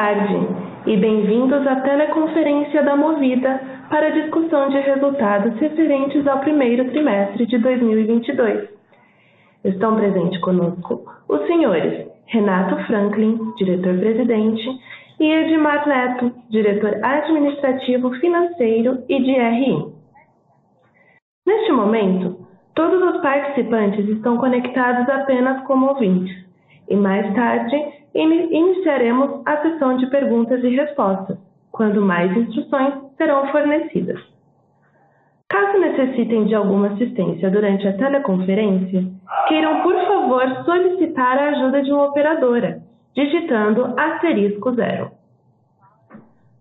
tarde e bem-vindos à teleconferência da Movida para discussão de resultados referentes ao primeiro trimestre de 2022. Estão presentes conosco os senhores Renato Franklin, diretor-presidente, e Edmar Neto, diretor administrativo financeiro e de RI. Neste momento, todos os participantes estão conectados apenas como ouvintes, e mais tarde iniciaremos a sessão de perguntas e respostas, quando mais instruções serão fornecidas. Caso necessitem de alguma assistência durante a teleconferência, queiram, por favor, solicitar a ajuda de uma operadora, digitando asterisco zero.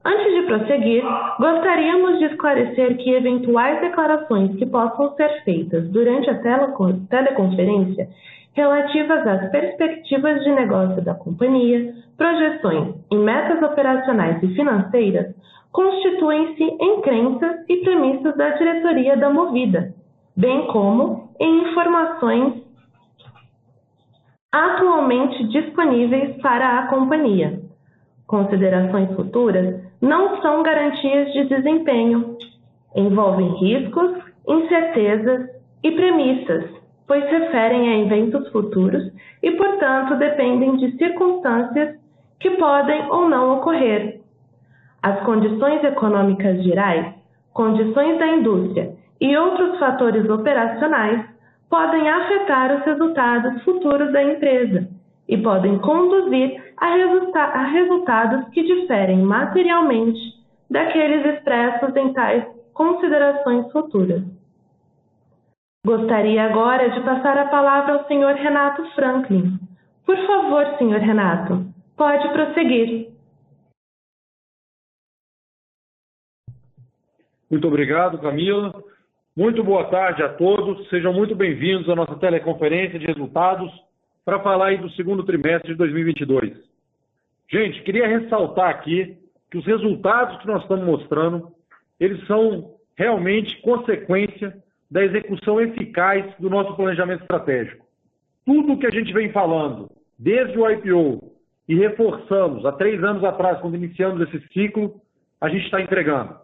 Antes de prosseguir, gostaríamos de esclarecer que eventuais declarações que possam ser feitas durante a teleconferência relativas às perspectivas de negócio da companhia, projeções e metas operacionais e financeiras constituem-se em crenças e premissas da diretoria da Movida, bem como em informações atualmente disponíveis para a companhia. Considerações futuras não são garantias de desempenho, envolvem riscos, incertezas e premissas, pois referem a eventos futuros e, portanto, dependem de circunstâncias que podem ou não ocorrer. As condições econômicas gerais, condições da indústria e outros fatores operacionais podem afetar os resultados futuros da empresa e podem conduzir a, resulta a resultados que diferem materialmente daqueles expressos em tais considerações futuras. Gostaria agora de passar a palavra ao Sr. Renato Franklin. Por favor, Sr. Renato, pode prosseguir. Muito obrigado, Camila. Muito boa tarde a todos. Sejam muito bem-vindos à nossa teleconferência de resultados para falar aí do segundo trimestre de 2022. Gente, queria ressaltar aqui que os resultados que nós estamos mostrando, eles são realmente consequência da execução eficaz do nosso planejamento estratégico. Tudo o que a gente vem falando, desde o IPO, e reforçamos há três anos atrás, quando iniciamos esse ciclo, a gente está entregando.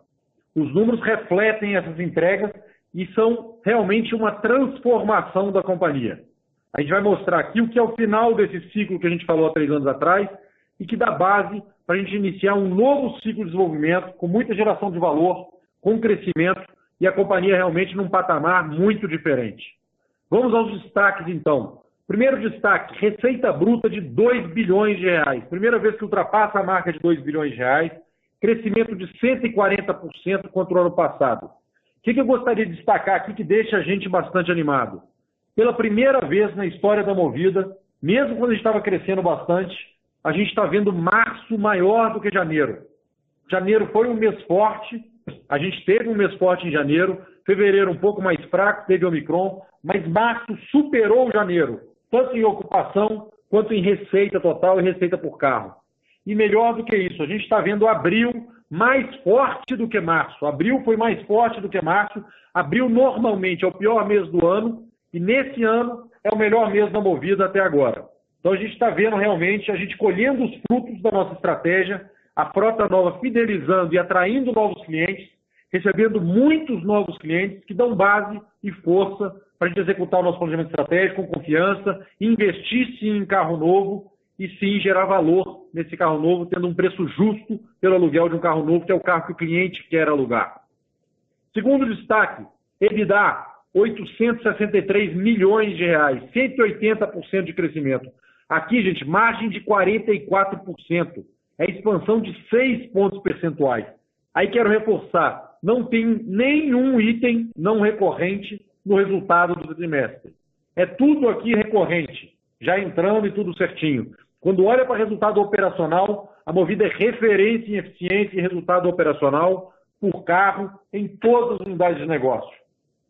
Os números refletem essas entregas e são realmente uma transformação da companhia. A gente vai mostrar aqui o que é o final desse ciclo que a gente falou há três anos atrás e que dá base para a gente iniciar um novo ciclo de desenvolvimento com muita geração de valor, com crescimento e a companhia realmente num patamar muito diferente. Vamos aos destaques então. Primeiro destaque, receita bruta de 2 bilhões de reais. Primeira vez que ultrapassa a marca de 2 bilhões de reais, crescimento de 140% contra o ano passado. O que eu gostaria de destacar aqui que deixa a gente bastante animado? Pela primeira vez na história da Movida, mesmo quando a gente estava crescendo bastante, a gente está vendo março maior do que janeiro. Janeiro foi um mês forte, a gente teve um mês forte em janeiro, fevereiro um pouco mais fraco, teve Omicron, mas março superou janeiro, tanto em ocupação quanto em receita total e receita por carro. E melhor do que isso, a gente está vendo abril mais forte do que março. Abril foi mais forte do que março. Abril normalmente é o pior mês do ano e nesse ano é o melhor mês da Movida até agora. Então a gente está vendo realmente, a gente colhendo os frutos da nossa estratégia, a frota nova fidelizando e atraindo novos clientes, recebendo muitos novos clientes que dão base e força para a gente executar o nosso planejamento estratégico com confiança, investir sim em carro novo e sim gerar valor nesse carro novo, tendo um preço justo pelo aluguel de um carro novo, que é o carro que o cliente quer alugar. Segundo destaque, EBITDA, 863 milhões de reais, 180% de crescimento. Aqui, gente, margem de 44%. É expansão de 6 pontos percentuais. Aí quero reforçar, não tem nenhum item não recorrente no resultado do trimestre. É tudo aqui recorrente, já entrando e tudo certinho. Quando olha para resultado operacional, a Movida é referência em eficiência e resultado operacional por carro em todas as unidades de negócio.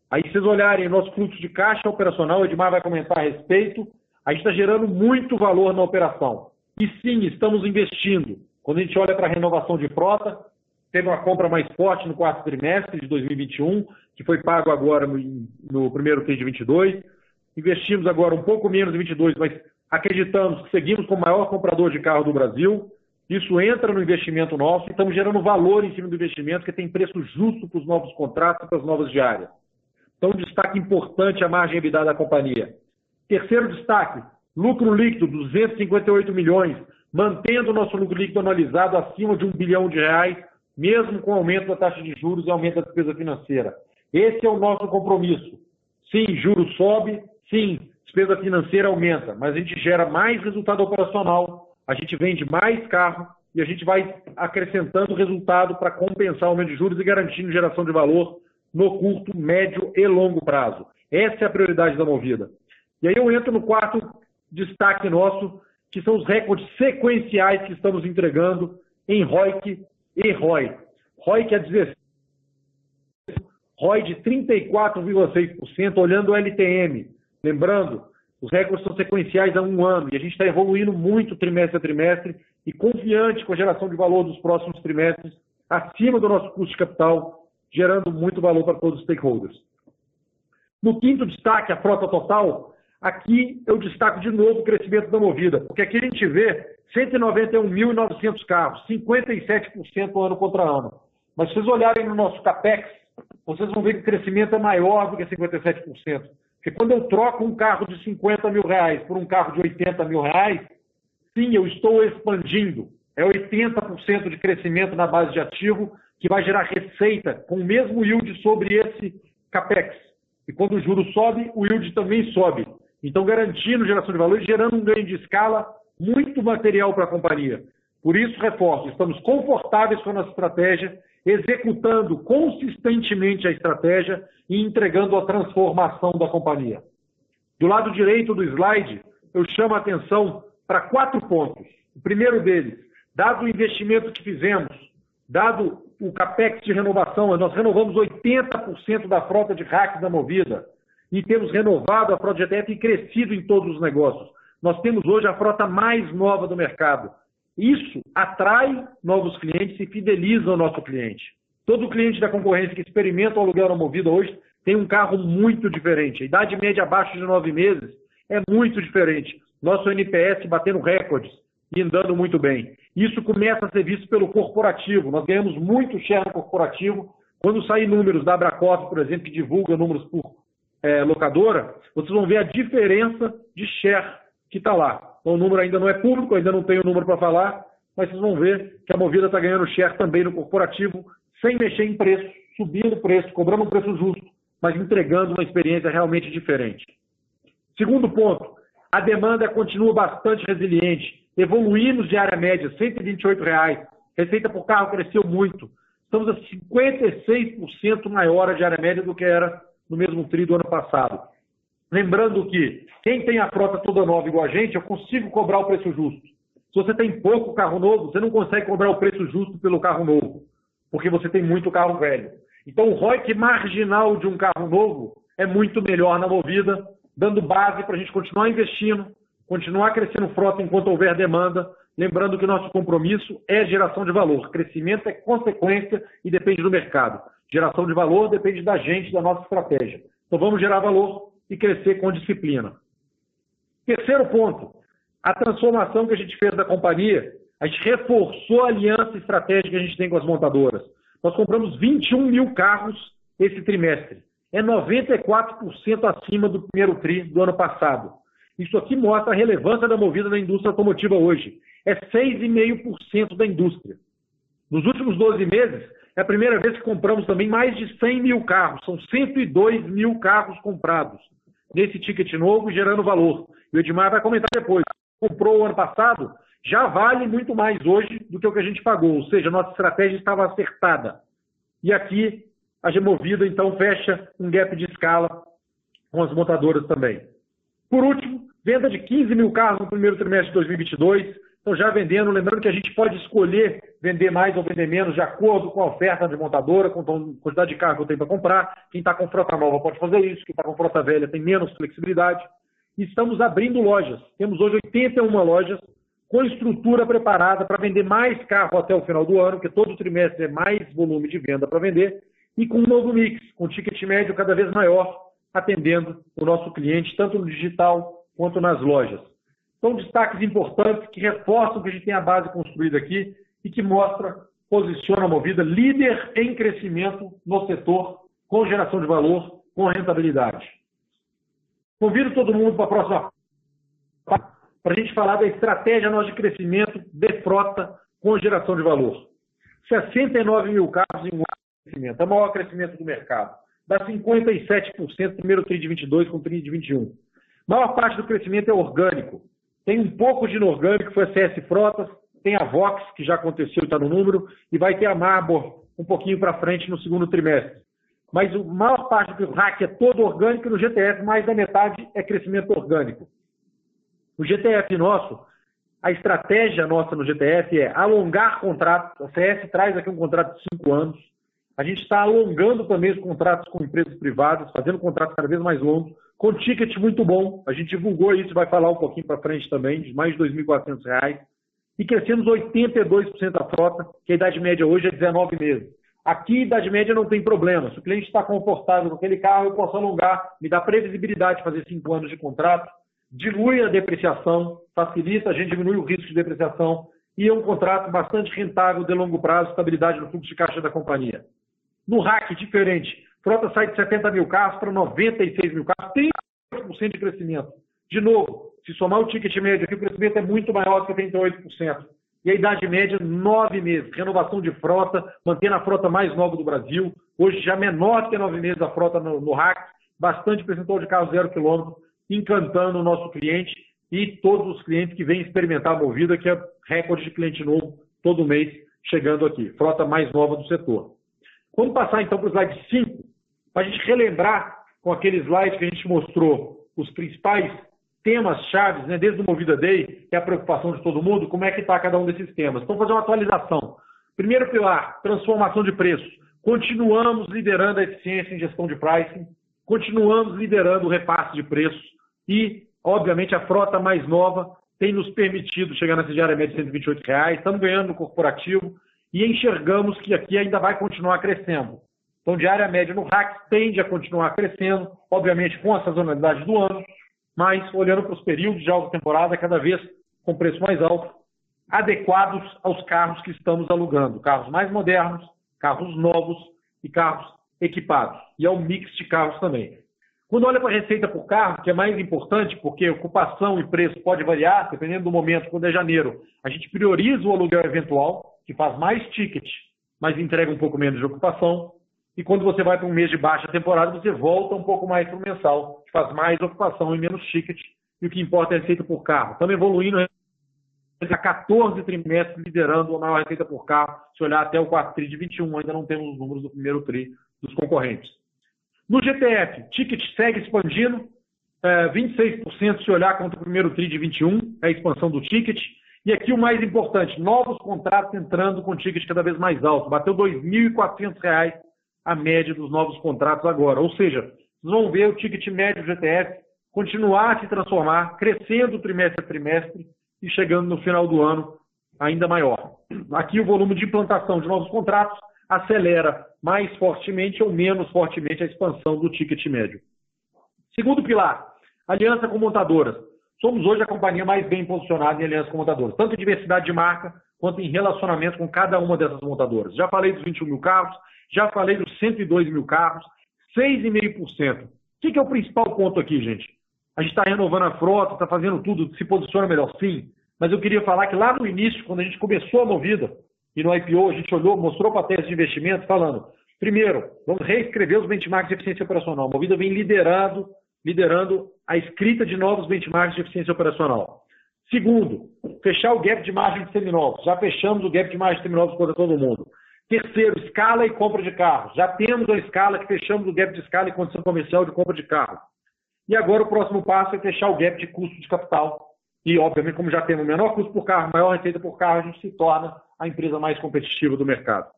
Aí, se vocês olharem nosso fluxo de caixa operacional, o Edmar vai comentar a respeito, a gente está gerando muito valor na operação. E sim, estamos investindo. Quando a gente olha para a renovação de frota, teve uma compra mais forte no quarto trimestre de 2021, que foi pago agora no, primeiro TRI de 22. Investimos agora um pouco menos em 22, mas acreditamos que seguimos como o maior comprador de carro do Brasil. Isso entra no investimento nosso e estamos gerando valor em cima do investimento, que tem preço justo para os novos contratos e para as novas diárias. Então, um destaque importante a margem EBITDA da companhia. Terceiro destaque, lucro líquido, 258 milhões, mantendo o nosso lucro líquido anualizado acima de um bilhão de reais, mesmo com o aumento da taxa de juros e aumento da despesa financeira. Esse é o nosso compromisso. Sim, juros sobe, sim, despesa financeira aumenta, mas a gente gera mais resultado operacional, a gente vende mais carro e a gente vai acrescentando resultado para compensar o aumento de juros e garantindo geração de valor no curto, médio e longo prazo. Essa é a prioridade da Movida. E aí eu entro no quarto destaque nosso, que são os recordes sequenciais que estamos entregando em ROIC e ROI. ROIC é 16, ROI de 34,6%, olhando o LTM. Lembrando, os recordes são sequenciais há um ano e a gente está evoluindo muito trimestre a trimestre e confiante com a geração de valor dos próximos trimestres, acima do nosso custo de capital, gerando muito valor para todos os stakeholders. No quinto destaque, a frota total, aqui eu destaco de novo o crescimento da Movida, porque aqui a gente vê 191.900 carros, 57% ano contra ano. Mas se vocês olharem no nosso CAPEX, vocês vão ver que o crescimento é maior do que 57%. Porque quando eu troco um carro de 50 mil reais por um carro de 80 mil reais, sim, eu estou expandindo. É 80% de crescimento na base de ativo que vai gerar receita com o mesmo yield sobre esse capex. E quando o juro sobe, o yield também sobe. Então, garantindo geração de valor e gerando um ganho de escala muito material para a companhia. Por isso, reforço, estamos confortáveis com a nossa estratégia executando consistentemente a estratégia e entregando a transformação da companhia. Do lado direito do slide, eu chamo a atenção para quatro pontos. O primeiro deles, dado o investimento que fizemos, dado o capex de renovação, nós renovamos 80% da frota de racks da Movida e temos renovado a frota ETF e crescido em todos os negócios. Nós temos hoje a frota mais nova do mercado. Isso atrai novos clientes e fideliza o nosso cliente. Todo cliente da concorrência que experimenta o aluguel na Movida hoje tem um carro muito diferente. A idade média abaixo de nove meses é muito diferente. Nosso NPS batendo recordes e andando muito bem. Isso começa a ser visto pelo corporativo. Nós ganhamos muito share no corporativo. Quando sair números da Abracoff, por exemplo, que divulga números por é, locadora, vocês vão ver a diferença de share que está lá. Então, o número ainda não é público, ainda não tenho o número para falar, mas vocês vão ver que a Movida está ganhando share também no corporativo, sem mexer em preço, subindo o preço, cobrando um preço justo, mas entregando uma experiência realmente diferente. Segundo ponto, a demanda continua bastante resiliente. Evoluímos de área média, 128 reais. receita por carro cresceu muito. Estamos a 56% maior a diária média do que era no mesmo tri do ano passado. Lembrando que quem tem a frota toda nova igual a gente, eu consigo cobrar o preço justo. Se você tem pouco carro novo, você não consegue cobrar o preço justo pelo carro novo, porque você tem muito carro velho. Então, o ROIC marginal de um carro novo é muito melhor na movida, dando base para a gente continuar investindo, continuar crescendo frota enquanto houver demanda. Lembrando que nosso compromisso é geração de valor. Crescimento é consequência e depende do mercado. Geração de valor depende da gente, da nossa estratégia. Então, vamos gerar valor e crescer com disciplina. Terceiro ponto, a transformação que a gente fez da companhia, a gente reforçou a aliança estratégica que a gente tem com as montadoras. Nós compramos 21 mil carros esse trimestre. É 94% acima do primeiro TRI do ano passado. Isso aqui mostra a relevância da movida na indústria automotiva hoje. É 6,5% da indústria. Nos últimos 12 meses, é a primeira vez que compramos também mais de 100 mil carros. São 102 mil carros comprados nesse ticket novo, gerando valor. E o Edmar vai comentar depois. Comprou o ano passado, já vale muito mais hoje do que o que a gente pagou. Ou seja, nossa estratégia estava acertada. E aqui, a Gemovida, então, fecha um gap de escala com as montadoras também. Por último, venda de 15 mil carros no primeiro trimestre de 2022. Então, já vendendo, lembrando que a gente pode escolher vender mais ou vender menos de acordo com a oferta de montadora, com a quantidade de carro que eu tenho para comprar. Quem está com frota nova pode fazer isso, quem está com frota velha tem menos flexibilidade. E estamos abrindo lojas. Temos hoje 81 lojas com estrutura preparada para vender mais carro até o final do ano, que todo trimestre é mais volume de venda para vender, e com um novo mix, com ticket médio cada vez maior, atendendo o nosso cliente, tanto no digital quanto nas lojas. São destaques importantes que reforçam que a gente tem a base construída aqui e que mostra, posiciona a Movida líder em crescimento no setor, com geração de valor, com rentabilidade. Convido todo mundo para a próxima para a gente falar da estratégia nossa de crescimento de frota com geração de valor. 69 mil carros em um crescimento, é o maior crescimento do mercado. Dá 57% primeiro TRI de 22 com o TRI de 21. A maior parte do crescimento é orgânico. Tem um pouco de inorgânico, foi a CS Frotas, tem a Vox, que já aconteceu e está no número, e vai ter a Marbor um pouquinho para frente no segundo trimestre. Mas a maior parte do RAC é todo orgânico e no GTF mais da metade é crescimento orgânico. O GTF nosso, a estratégia nossa no GTF é alongar contratos. A CS traz aqui um contrato de cinco anos. A gente está alongando também os contratos com empresas privadas, fazendo contratos cada vez mais longos, com ticket muito bom. A gente divulgou isso, vai falar um pouquinho para frente também, de mais de R$ 2.400. E crescemos 82% da frota, que a idade média hoje é 19 meses. Aqui, idade média não tem problema. Se o cliente está confortável com aquele carro, eu posso alongar, me dá previsibilidade de fazer cinco anos de contrato, dilui a depreciação, facilita, a gente diminui o risco de depreciação e é um contrato bastante rentável de longo prazo, estabilidade no fluxo de caixa da companhia. No RAC, diferente. Frota sai de 70 mil carros para 96 mil carros, 38% de crescimento. De novo, se somar o ticket médio aqui, o crescimento é muito maior do que 38%. E a idade média, nove meses. Renovação de frota, mantendo a frota mais nova do Brasil. Hoje já menor que nove meses a frota no, no RAC. Bastante percentual de carros zero quilômetro, encantando o nosso cliente e todos os clientes que vêm experimentar a Movida, que é recorde de cliente novo todo mês chegando aqui. Frota mais nova do setor. Vamos passar então para o slide 5, para a gente relembrar com aquele slide que a gente mostrou os principais temas chaves, né, desde o Movida Day, que é a preocupação de todo mundo, como é que está cada um desses temas. Então, fazer uma atualização. Primeiro pilar, transformação de preços. Continuamos liderando a eficiência em gestão de pricing, continuamos liderando o repasse de preços e, obviamente, a frota mais nova tem nos permitido chegar nessa diária média de 128 reais, estamos ganhando no corporativo, e enxergamos que aqui ainda vai continuar crescendo. Então, diária média no RAC tende a continuar crescendo, obviamente com a sazonalidade do ano, mas olhando para os períodos de alta temporada, cada vez com preço mais alto, adequados aos carros que estamos alugando. Carros mais modernos, carros novos e carros equipados. E ao mix de carros também. Quando olha para a receita por carro, que é mais importante, porque ocupação e preço pode variar, dependendo do momento, quando é janeiro, a gente prioriza o aluguel eventual, que faz mais ticket, mas entrega um pouco menos de ocupação. E quando você vai para um mês de baixa temporada, você volta um pouco mais para o mensal, que faz mais ocupação e menos ticket. E o que importa é a receita por carro. Estamos evoluindo há 14 trimestres liderando a maior receita por carro. Se olhar até o 4 tri de 21, ainda não temos os números do primeiro tri dos concorrentes. No GTF, ticket segue expandindo, é, 26% se olhar contra o primeiro tri de 21, é a expansão do ticket. E aqui o mais importante, novos contratos entrando com ticket cada vez mais alto. Bateu R$ 2.400 a média dos novos contratos agora. Ou seja, vocês vão ver o ticket médio do GTF continuar a se transformar, crescendo trimestre a trimestre e chegando no final do ano ainda maior. Aqui o volume de implantação de novos contratos acelera mais fortemente ou menos fortemente a expansão do ticket médio. Segundo pilar, aliança com montadoras. Somos hoje a companhia mais bem posicionada em aliança com montadoras, tanto em diversidade de marca quanto em relacionamento com cada uma dessas montadoras. Já falei dos 21 mil carros, já falei dos 102 mil carros, 6,5%. O que é o principal ponto aqui, gente? A gente está renovando a frota, está fazendo tudo, se posiciona melhor sim, mas eu queria falar que lá no início, quando a gente começou a movida, e no IPO a gente olhou, mostrou para a tese de investimento, falando, primeiro, vamos reescrever os benchmarks de eficiência operacional. A Movida vem liderando liderando a escrita de novos benchmarks de eficiência operacional. Segundo, fechar o gap de margem de seminovos. Já fechamos o gap de margem de seminovos contra todo mundo. Terceiro, escala e compra de carros. Já temos a escala que fechamos o gap de escala e condição comercial de compra de carro. E agora o próximo passo é fechar o gap de custo de capital. E, obviamente, como já temos menor custo por carro, maior receita por carro, a gente se torna a empresa mais competitiva do mercado.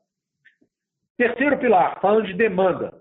Terceiro pilar, falando de demanda.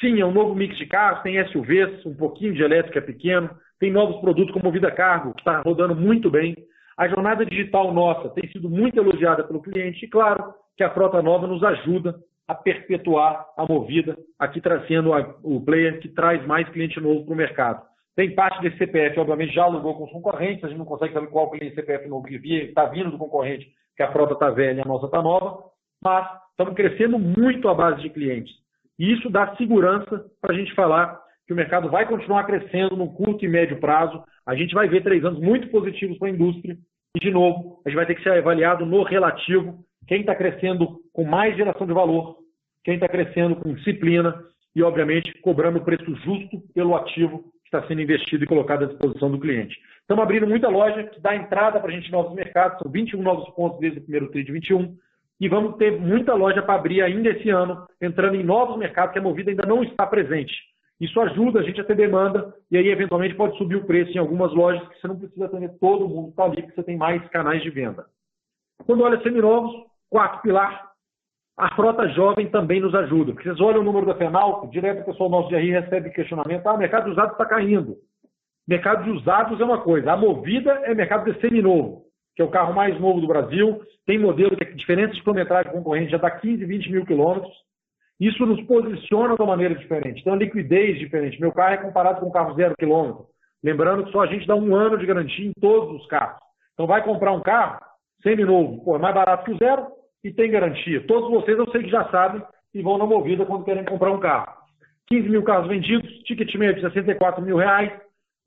Sim, é um novo mix de carros, tem SUVs, um pouquinho de elétrica pequeno, tem novos produtos como Vida Cargo, que está rodando muito bem. A jornada digital nossa tem sido muito elogiada pelo cliente e, claro, que a frota nova nos ajuda a perpetuar a movida, aqui trazendo o player que traz mais cliente novo para o mercado. Tem parte desse CPF, obviamente, já alugou com os concorrentes, a gente não consegue saber qual cliente CPF novo que está vindo do concorrente, que a frota está velha e a nossa está nova, mas estamos crescendo muito a base de clientes. E isso dá segurança para a gente falar que o mercado vai continuar crescendo no curto e médio prazo. A gente vai ver três anos muito positivos para a indústria. E, de novo, a gente vai ter que ser avaliado no relativo. Quem está crescendo com mais geração de valor, quem está crescendo com disciplina e, obviamente, cobrando o preço justo pelo ativo que está sendo investido e colocado à disposição do cliente. Estamos abrindo muita loja que dá entrada para a gente em novos mercados. São 21 novos pontos desde o primeiro TRI de 21 e vamos ter muita loja para abrir ainda esse ano, entrando em novos mercados que a Movida ainda não está presente. Isso ajuda a gente a ter demanda e aí, eventualmente, pode subir o preço em algumas lojas que você não precisa atender todo mundo que está ali, porque você tem mais canais de venda. Quando olha seminovos, quarto pilar, a frota jovem também nos ajuda. Porque vocês olham o número da FENAL, direto o pessoal nosso de RI recebe questionamento, ah, o mercado de usados está caindo. Mercado de usados é uma coisa, a movida é mercado de seminovo que é o carro mais novo do Brasil, tem modelo que, diferença de quilometragem concorrente, já dá 15, 20 mil quilômetros. Isso nos posiciona de uma maneira diferente. Então, a liquidez diferente. Meu carro é comparado com um carro zero quilômetro. Lembrando que só a gente dá um ano de garantia em todos os carros. Então, vai comprar um carro semi-novo, pô, é mais barato que o zero e tem garantia. Todos vocês eu sei que já sabem e vão na movida quando querem comprar um carro. 15 mil carros vendidos, ticket médio de 64 mil reais,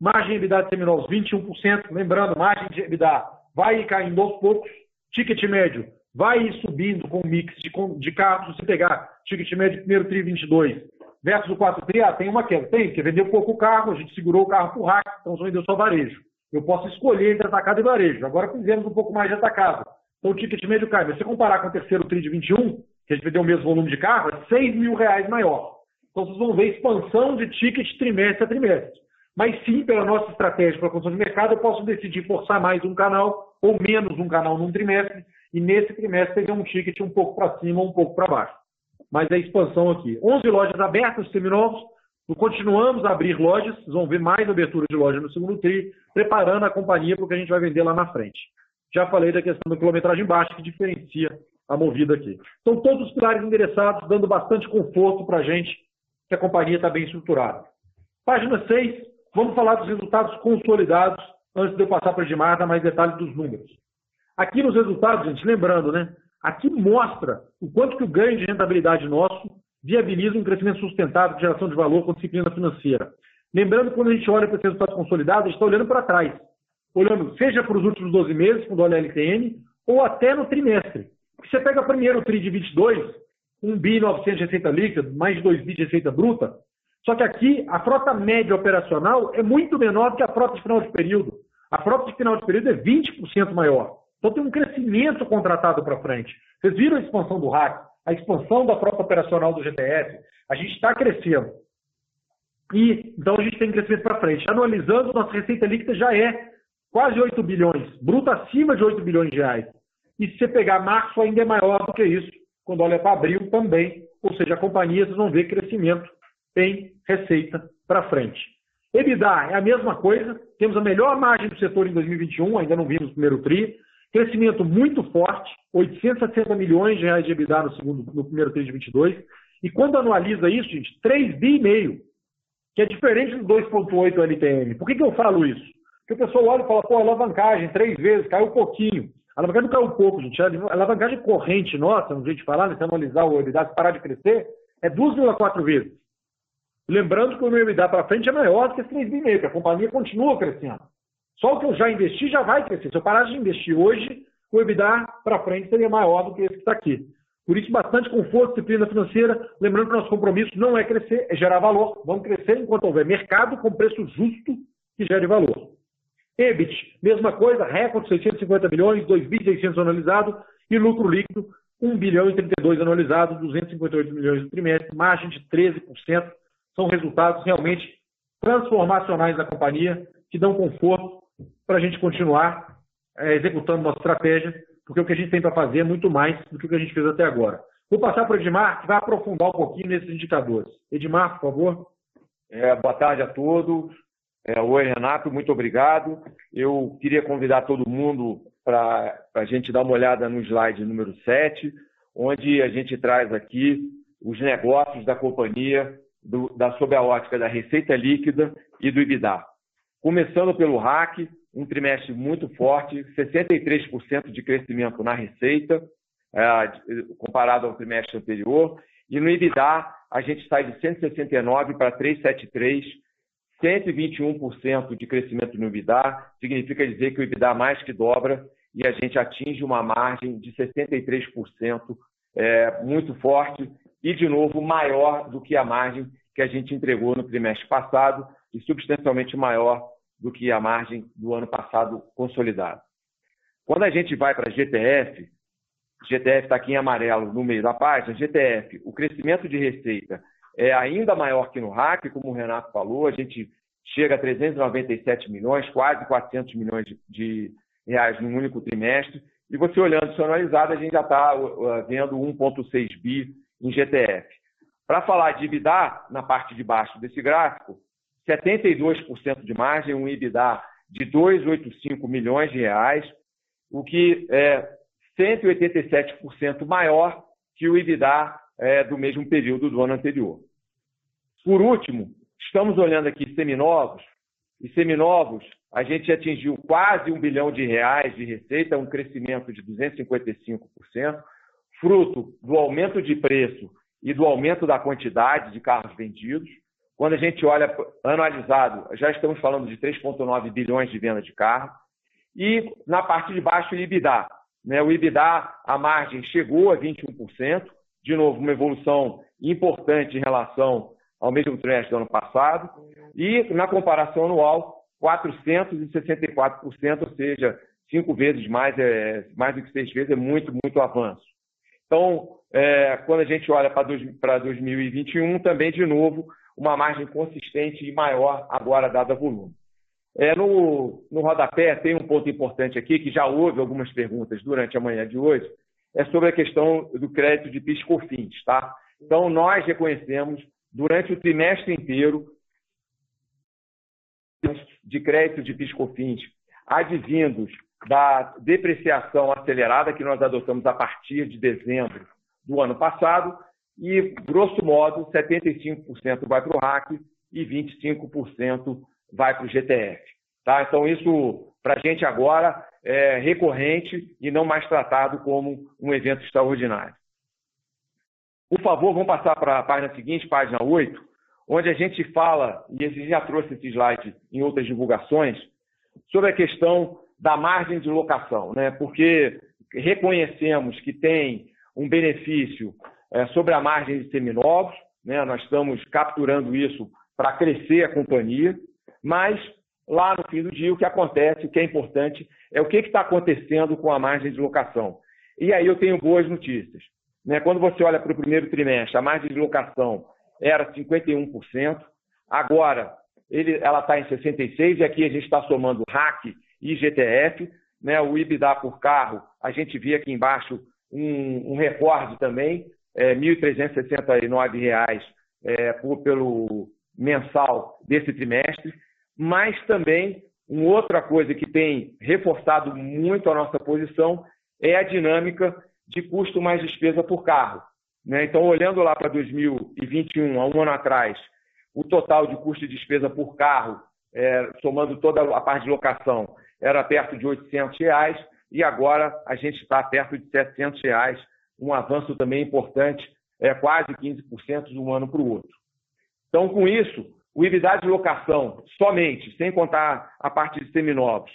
margem de EBITDA de seminovos 21%. Lembrando, margem de EBITDA vai caindo aos poucos, ticket médio vai subindo com o mix de, de carros, se pegar ticket médio primeiro TRI 22 versus o 4 TRI, ah, tem uma queda, tem, porque vendeu pouco carro, a gente segurou o carro por rack, então só vendeu só varejo. Eu posso escolher entre atacado e varejo. Agora fizemos um pouco mais de atacado. Então o ticket médio cai. Mas se você comparar com o terceiro TRI de 21, que a gente vendeu o mesmo volume de carro, é 6 mil reais maior. Então vocês vão ver expansão de ticket trimestre a trimestre. Mas sim, pela nossa estratégia para a construção de mercado, eu posso decidir forçar mais um canal ou menos um canal num trimestre, e nesse trimestre pegar um ticket um pouco para cima ou um pouco para baixo. Mas é expansão aqui. 11 lojas abertas, seminovos, continuamos a abrir lojas, vocês vão ver mais abertura de loja no segundo TRI, preparando a companhia para o que a gente vai vender lá na frente. Já falei da questão da quilometragem baixa, que diferencia a movida aqui. Então, todos os pilares endereçados, dando bastante conforto para a gente, que a companhia está bem estruturada. Página 6, vamos falar dos resultados consolidados antes de eu passar para o Edmar, dar mais detalhes dos números. Aqui nos resultados, gente, lembrando, né? Aqui mostra o quanto que o ganho de rentabilidade nosso viabiliza um crescimento sustentável de geração de valor com disciplina financeira. Lembrando quando a gente olha para esse resultado consolidado, a gente está olhando para trás. Olhando seja para os últimos 12 meses, quando olha a LTN, ou até no trimestre. Porque você pega primeiro o TRI de 22, 1 bi 900 de receita líquida, mais de 2 bi de receita bruta. Só que aqui a frota média operacional é muito menor que a frota de final de período. A frota de final de período é 20% maior. Então tem um crescimento contratado para frente. Vocês viram a expansão do RAC, a expansão da frota operacional do GTF. A gente está crescendo. E então a gente tem crescimento para frente. Anualizando, nossa receita líquida já é quase 8 bilhões, bruto acima de 8 bilhões de reais. E se você pegar março, ainda é maior do que isso. Quando olha para abril, também. Ou seja, a companhia, vão ver crescimento em receita para frente. EBITDA é a mesma coisa, temos a melhor margem do setor em 2021, ainda não vimos o primeiro TRI, crescimento muito forte, 860 milhões de reais de EBITDA no, segundo, no primeiro TRI de 22, e quando anualiza isso, gente, 3 bi que é diferente do 2.8 LTM. Por que, que eu falo isso? Porque o pessoal olha e fala, pô, alavancagem, três vezes, caiu um pouquinho. A alavancagem não caiu pouco, gente. A alavancagem corrente nossa, um jeito de falar, né, se anualizar o EBITDA, se parar de crescer, é 2,4 vezes. Lembrando que o meu EBITDA para frente é maior que esse 3,5, porque a companhia continua crescendo. Só o que eu já investi já vai crescer. Se eu parar de investir hoje, o EBITDA para frente seria maior do que esse que está aqui. Por isso, bastante conforto, disciplina financeira. Lembrando que nosso compromisso não é crescer, é gerar valor. Vamos crescer enquanto houver mercado com preço justo que gere valor. EBIT, mesma coisa, recorde 650 milhões, 2.600 anualizado e lucro líquido 1 bilhão e 32 anualizado, 258 milhões no trimestre, margem de 13% são resultados realmente transformacionais da companhia, que dão conforto para a gente continuar é, executando nossa estratégia, porque o que a gente tem para fazer é muito mais do que o que a gente fez até agora. Vou passar para o Edmar, que vai aprofundar um pouquinho nesses indicadores. Edmar, por favor. É, boa tarde a todos. É, oi, Renato, muito obrigado. Eu queria convidar todo mundo para a gente dar uma olhada no slide número 7, onde a gente traz aqui os negócios da companhia do, da, sob a ótica da receita líquida e do EBITDA. Começando pelo RAC, um trimestre muito forte, 63% de crescimento na receita, é, comparado ao trimestre anterior. E no EBITDA, a gente sai de 169 para 373, 121% de crescimento no EBITDA, significa dizer que o EBITDA mais que dobra e a gente atinge uma margem de 63%, é, muito forte e, de novo, maior do que a margem que a gente entregou no trimestre passado e substancialmente maior do que a margem do ano passado consolidado. Quando a gente vai para GTF, GTF está aqui em amarelo no meio da página, GTF, o crescimento de receita é ainda maior que no RAC, como o Renato falou, a gente chega a 397 milhões, quase 400 milhões de reais num único trimestre, e você olhando isso analisado, a gente já está uh, vendo 1,6 bi em GTF. Para falar de EBITDA, na parte de baixo desse gráfico, 72% de margem, um EBITDA de 285 milhões de reais, o que é 187% maior que o EBITDA é, do mesmo período do ano anterior. Por último, estamos olhando aqui seminovos, e seminovos a gente atingiu quase um bilhão de reais de receita, um crescimento de 255%, fruto do aumento de preço e do aumento da quantidade de carros vendidos. Quando a gente olha anualizado, já estamos falando de 3,9 bilhões de vendas de carro. E na parte de baixo, o IBDA. Né? O IBDA, a margem chegou a 21%, de novo, uma evolução importante em relação ao mesmo trimestre do ano passado. E na comparação anual, 464%, ou seja, cinco vezes mais, é, mais do que seis vezes, é muito, muito avanço. Então, é, quando a gente olha para 2021, também, de novo, uma margem consistente e maior agora, dada volume. É, no, no rodapé, tem um ponto importante aqui, que já houve algumas perguntas durante a manhã de hoje, é sobre a questão do crédito de PIS/COFINS. Tá? Então, nós reconhecemos, durante o trimestre inteiro, de crédito de PIS/COFINS advindos da depreciação acelerada que nós adotamos a partir de dezembro do ano passado e, grosso modo, 75% vai para o RAC e 25% vai para o GTF. Tá? Então, isso, para a gente agora, é recorrente e não mais tratado como um evento extraordinário. Por favor, vamos passar para a página seguinte, página 8, onde a gente fala, e a gente já trouxe esse slide em outras divulgações, sobre a questão da margem de locação, né? porque reconhecemos que tem um benefício é, sobre a margem de seminovos, né? nós estamos capturando isso para crescer a companhia, mas lá no fim do dia o que acontece, o que é importante, é o que está acontecendo com a margem de locação. E aí eu tenho boas notícias. Né? Quando você olha para o primeiro trimestre, a margem de locação era 51%, agora ele, ela está em 66%, e aqui a gente está somando RAC e GTF. Né? O IBDA por carro, a gente vê aqui embaixo um, um recorde também, é, R$ 1.369 é, por, pelo mensal desse trimestre, mas também uma outra coisa que tem reforçado muito a nossa posição é a dinâmica de custo mais despesa por carro. Né? Então, olhando lá para 2021, há um ano atrás, o total de custo de despesa por carro, é, somando toda a parte de locação, era perto de 800 reais, e agora a gente está perto de 700 reais, um avanço também importante, é quase 15% de um ano para o outro. Então, com isso, o EBITDA de locação, somente, sem contar a parte de seminovos,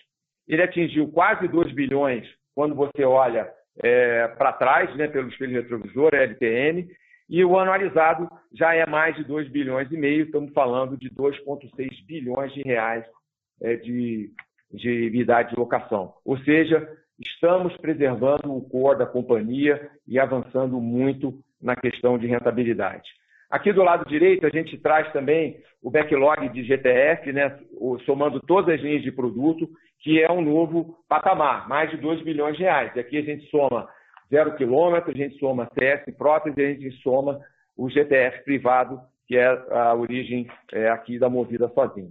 ele atingiu quase 2 bilhões quando você olha é, para trás, né, pelo espelho retrovisor, LTN, e o anualizado já é mais de 2 bilhões e meio, estamos falando de 2,6 bilhões de reais é, de, de EBITDA de locação. Ou seja, estamos preservando o core da companhia e avançando muito na questão de rentabilidade. Aqui do lado direito, a gente traz também o backlog de GTF, né, somando todas as linhas de produto, que é um novo patamar, mais de 2 bilhões de reais. E aqui a gente soma zero quilômetro, a gente soma CS prótese, a gente soma o GTF privado, que é a origem é, aqui da Movida sozinha.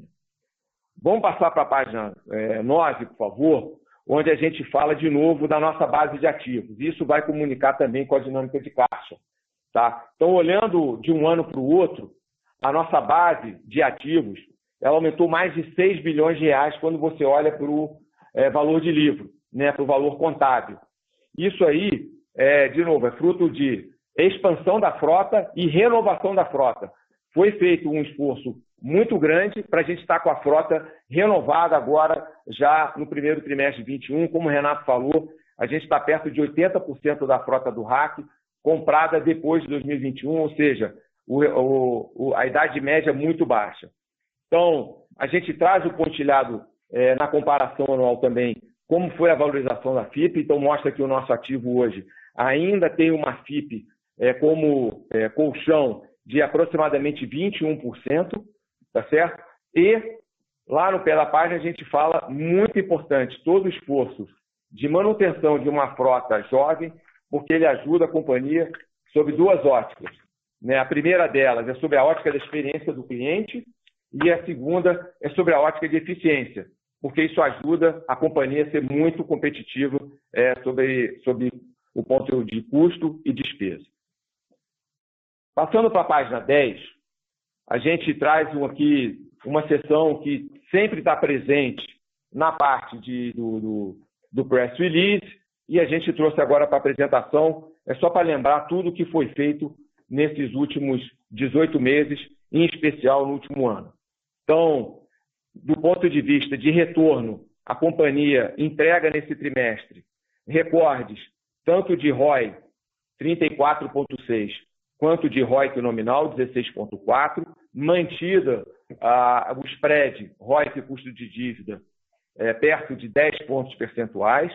Vamos passar para a página é, 9, por favor, onde a gente fala de novo da nossa base de ativos. Isso vai comunicar também com a dinâmica de caixa. Tá? Então, olhando de um ano para o outro, a nossa base de ativos ela aumentou mais de 6 bilhões de reais quando você olha para o é, valor de livro, né, para o valor contábil. Isso aí, é, de novo, é fruto de expansão da frota e renovação da frota. Foi feito um esforço muito grande para a gente estar com a frota renovada agora, já no primeiro trimestre de 21. Como o Renato falou, a gente está perto de 80% da frota do RAC comprada depois de 2021, ou seja, o, o, a idade média é muito baixa. Então, a gente traz o pontilhado é, na comparação anual também, como foi a valorização da FIP, então mostra que o nosso ativo hoje ainda tem uma FIP é, como é, colchão de aproximadamente 21%, tá certo? E lá no pé da página a gente fala muito importante, todo o esforço de manutenção de uma frota jovem, porque ele ajuda a companhia sob duas óticas. Né? A primeira delas é sobre a ótica da experiência do cliente e a segunda é sobre a ótica de eficiência, porque isso ajuda a companhia a ser muito competitiva é, sobre, sobre o ponto de custo e despesa. Passando para a página 10, a gente traz aqui uma sessão que sempre está presente na parte de, do, do, do press release e a gente trouxe agora para a apresentação, é só para lembrar tudo o que foi feito nesses últimos 18 meses, em especial no último ano. Então, do ponto de vista de retorno, a companhia entrega nesse trimestre recordes tanto de ROI 34,6 quanto de ROIC nominal, 16,4%, mantida ah, o spread ROIC custo de dívida é, perto de 10 pontos percentuais.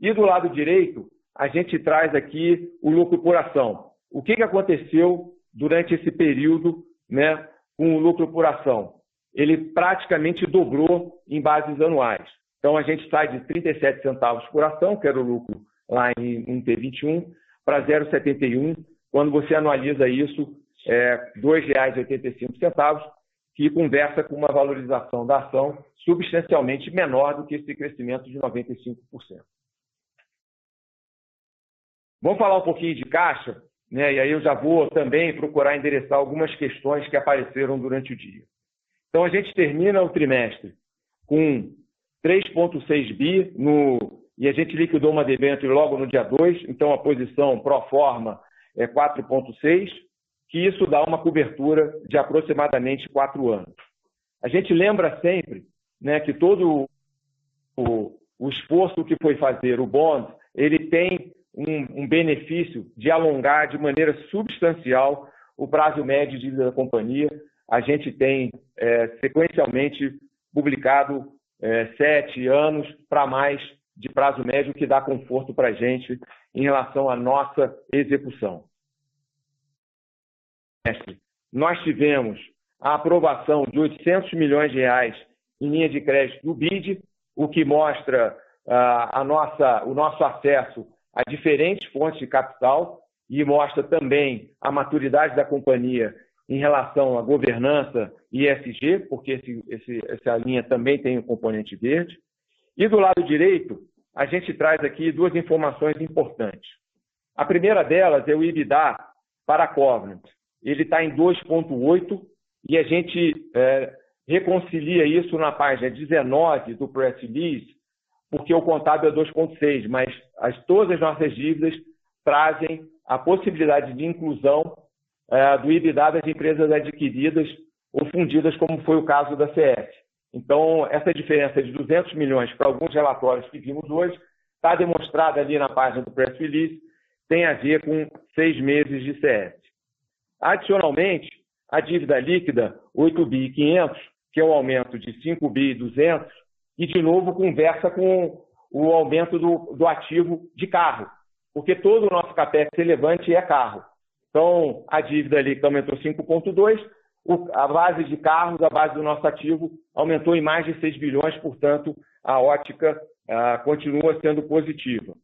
E do lado direito, a gente traz aqui o lucro por ação. O que, que aconteceu durante esse período né, com o lucro por ação? Ele praticamente dobrou em bases anuais. Então, a gente sai de 37 centavos por ação, que era o lucro lá em, em T21, para 0,71 quando você anualiza isso, é R$ 2,85, que conversa com uma valorização da ação substancialmente menor do que esse crescimento de 95%. Vamos falar um pouquinho de caixa, né? e aí eu já vou também procurar endereçar algumas questões que apareceram durante o dia. Então, a gente termina o trimestre com 3,6 bi no, e a gente liquidou uma debênture logo no dia 2, então a posição pro forma é 4,6, que isso dá uma cobertura de aproximadamente quatro anos. A gente lembra sempre né, que todo o, o, esforço que foi fazer o bond, ele tem um, um benefício de alongar de maneira substancial o prazo médio de vida da companhia. A gente tem é, sequencialmente publicado é, sete anos para mais de prazo médio, que dá conforto para a gente em relação à nossa execução. Nós tivemos a aprovação de 800 milhões de reais em linha de crédito do BID, o que mostra uh, a nossa, o nosso acesso a diferentes fontes de capital e mostra também a maturidade da companhia em relação à governança ESG, porque esse, esse, essa linha também tem um componente verde. E do lado direito, a gente traz aqui duas informações importantes. A primeira delas é o IBDA para a Covenant. Ele está em 2,8 e a gente é, reconcilia isso na página 19 do press release, porque o contábil é 2,6, mas as, todas as nossas dívidas trazem a possibilidade de inclusão é, do IBDA das empresas adquiridas ou fundidas, como foi o caso da CS. Então, essa diferença de 200 milhões para alguns relatórios que vimos hoje está demonstrada ali na página do press release, tem a ver com seis meses de CS. Adicionalmente, a dívida líquida 8 bi 500, que é um aumento de 5 bi 200, e de novo conversa com o aumento do, do ativo de carro, porque todo o nosso capex relevante é carro. Então, a dívida líquida aumentou 5,2, a base de carros, a base do nosso ativo, aumentou em mais de 6 bilhões, portanto, a ótica ah, continua sendo positiva.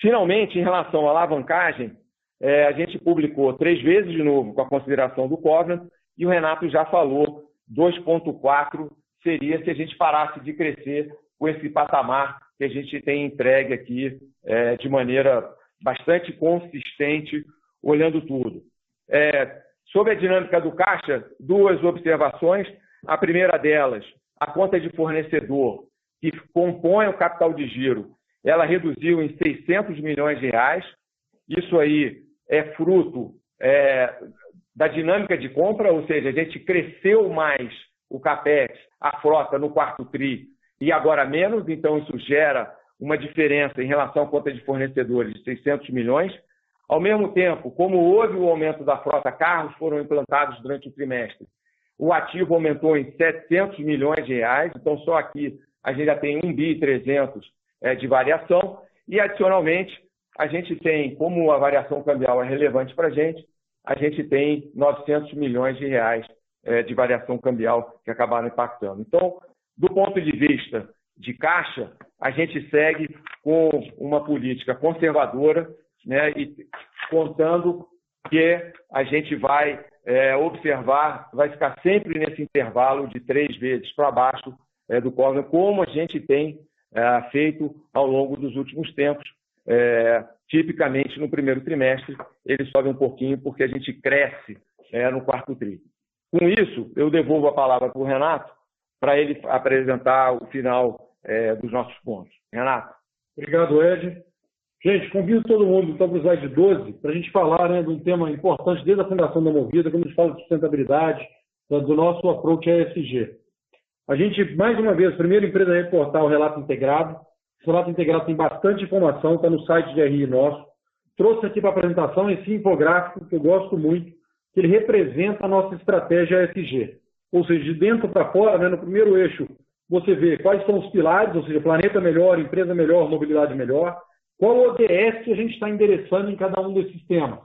Finalmente, em relação à alavancagem, é, a gente publicou três vezes de novo com a consideração do Covenant, e o Renato já falou, 2,4 seria se a gente parasse de crescer com esse patamar que a gente tem entregue aqui é, de maneira bastante consistente, olhando tudo. É, sobre a dinâmica do caixa, duas observações. A primeira delas, a conta de fornecedor, que compõe o capital de giro, ela reduziu em 600 milhões de reais. Isso aí é fruto é, da dinâmica de compra, ou seja, a gente cresceu mais o CAPEX, a frota no quarto TRI e agora menos, então isso gera uma diferença em relação à conta de fornecedores de 600 milhões. Ao mesmo tempo, como houve o aumento da frota, carros foram implantados durante o trimestre, o ativo aumentou em 700 milhões de reais, então só aqui a gente já tem 1 bi 300 é, de variação e adicionalmente a gente tem, como a variação cambial é relevante para a gente, a gente tem 900 milhões de reais é, de variação cambial que acabaram impactando. Então, do ponto de vista de caixa, a gente segue com uma política conservadora né, e contando que a gente vai é, observar, vai ficar sempre nesse intervalo de três vezes para baixo é, do Corner, como a gente tem é, feito ao longo dos últimos tempos. É, tipicamente, no primeiro trimestre, ele sobe um pouquinho porque a gente cresce é, no quarto tri. Com isso, eu devolvo a palavra para o Renato para ele apresentar o final é, dos nossos pontos. Renato. Obrigado, Ed. Gente, convido todo mundo então, para o slide 12 para a gente falar né, de um tema importante desde a fundação da Movida, quando a gente fala de sustentabilidade, do nosso approach ESG. A gente, mais uma vez, primeira empresa a reportar o relato integrado. Esse relato integrado tem bastante informação, está no site de RI nosso. Trouxe aqui para a apresentação esse infográfico que eu gosto muito, que ele representa a nossa estratégia ESG. Ou seja, de dentro para fora, né, no primeiro eixo, você vê quais são os pilares, ou seja, planeta melhor, empresa melhor, mobilidade melhor. Qual ODS que a gente está endereçando em cada um desses temas?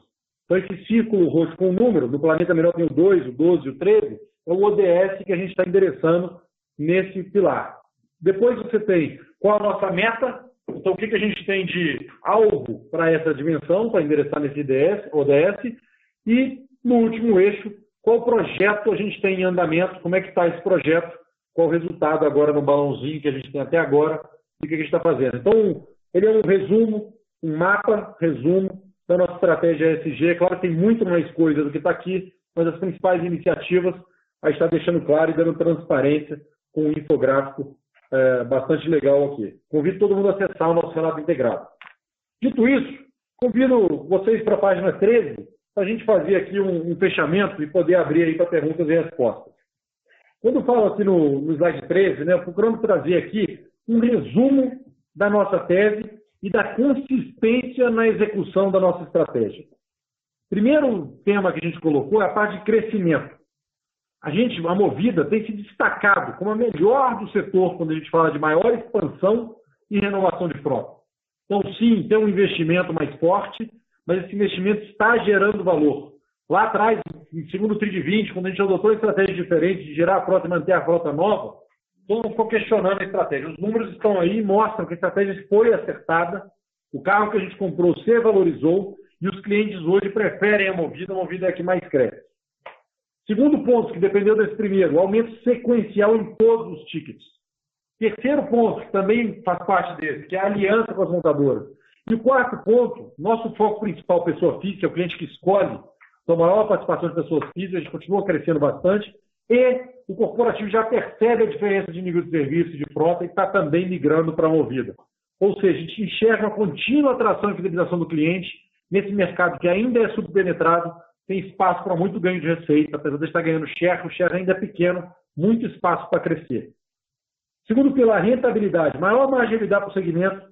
Então, esse círculo roxo com o número, do planeta melhor tem o 2, o 12 o 13, é o ODS que a gente está endereçando nesse pilar. Depois você tem qual a nossa meta, então o que, que a gente tem de alvo para essa dimensão, para endereçar nesse ODS, ODS, e no último eixo, qual projeto a gente tem em andamento, como é que está esse projeto, qual o resultado agora no balãozinho que a gente tem até agora e o que a gente está fazendo. Então, ele é um resumo, um mapa, resumo da nossa estratégia ESG. Claro que tem muito mais coisa do que está aqui, mas as principais iniciativas a gente está deixando claro e dando transparência com um infográfico é, bastante legal aqui. Convido todo mundo a acessar o nosso relato integrado. Dito isso, convido vocês para a página 13 para a gente fazer aqui um, um, fechamento e poder abrir aí para perguntas e respostas. Quando eu falo aqui no, no slide 13, né, procurando trazer aqui um resumo da nossa tese e da consistência na execução da nossa estratégia. Primeiro tema que a gente colocou é a parte de crescimento. A gente, a Movida, tem se destacado como a melhor do setor quando a gente fala de maior expansão e renovação de frota. Então, sim, tem um investimento mais forte, mas esse investimento está gerando valor. Lá atrás, em segundo TRI de 20, quando a gente adotou estratégias diferentes de gerar a frota e manter a frota nova, todo mundo ficou questionando a estratégia. Os números estão aí e mostram que a estratégia foi acertada, o carro que a gente comprou se valorizou e os clientes hoje preferem a Movida, a Movida é a que mais cresce. Segundo ponto, que dependeu desse primeiro, aumento sequencial em todos os tickets. Terceiro ponto, que também faz parte desse, que é a aliança com as montadoras. E o quarto ponto, nosso foco principal, pessoa física, é o cliente que escolhe, então maior participação de pessoas físicas, a gente continua crescendo bastante, e o corporativo já percebe a diferença de nível de serviço de frota e está também migrando para a movida. Ou seja, a gente enxerga uma contínua atração e fidelização do cliente nesse mercado que ainda é subpenetrado, tem espaço para muito ganho de receita, apesar de estar ganhando share, o share ainda é pequeno, muito espaço para crescer. Segundo pilar, rentabilidade. Maior marginalidade para o segmento,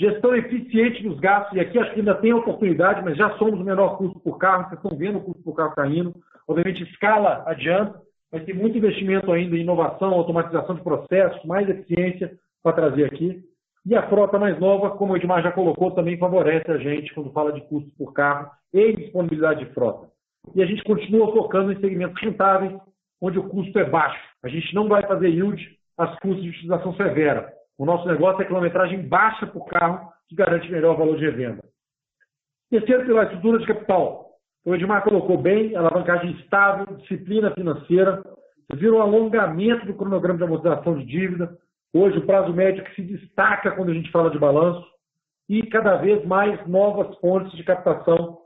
Gestão eficiente dos gastos, e aqui acho que ainda tem oportunidade, mas já somos o menor custo por carro, vocês estão vendo o custo por carro caindo. Obviamente, escala adianta, mas tem muito investimento ainda em inovação, automatização de processos, mais eficiência para trazer aqui. E a frota mais nova, como o Edmar já colocou, também favorece a gente quando fala de custo por carro e disponibilidade de frota. E a gente continua focando em segmentos rentáveis, onde o custo é baixo. A gente não vai fazer yield às custos de utilização severa. O nosso negócio é quilometragem baixa por carro, que garante melhor valor de revenda. Terceiro pilar, estrutura de capital. O Edmar colocou bem, alavancagem estável, disciplina financeira. Viram o alongamento do cronograma de amortização de dívida. Hoje, o prazo médio que se destaca quando a gente fala de balanço. E cada vez mais novas fontes de captação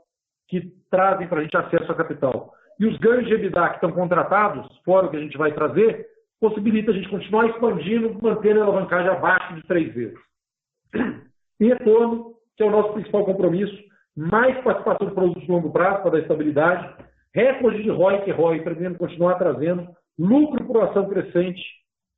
que trazem para a gente acesso a capital. e os ganhos de EBITDA que estão contratados, fora o que a gente vai trazer, possibilita a gente continuar expandindo, mantendo a alavancagem abaixo de três vezes. E retorno, que é o nosso principal compromisso, mais participação de produtos de longo prazo para dar estabilidade, recorde de ROI que ROI, pretendendo continuar trazendo, lucro por ação crescente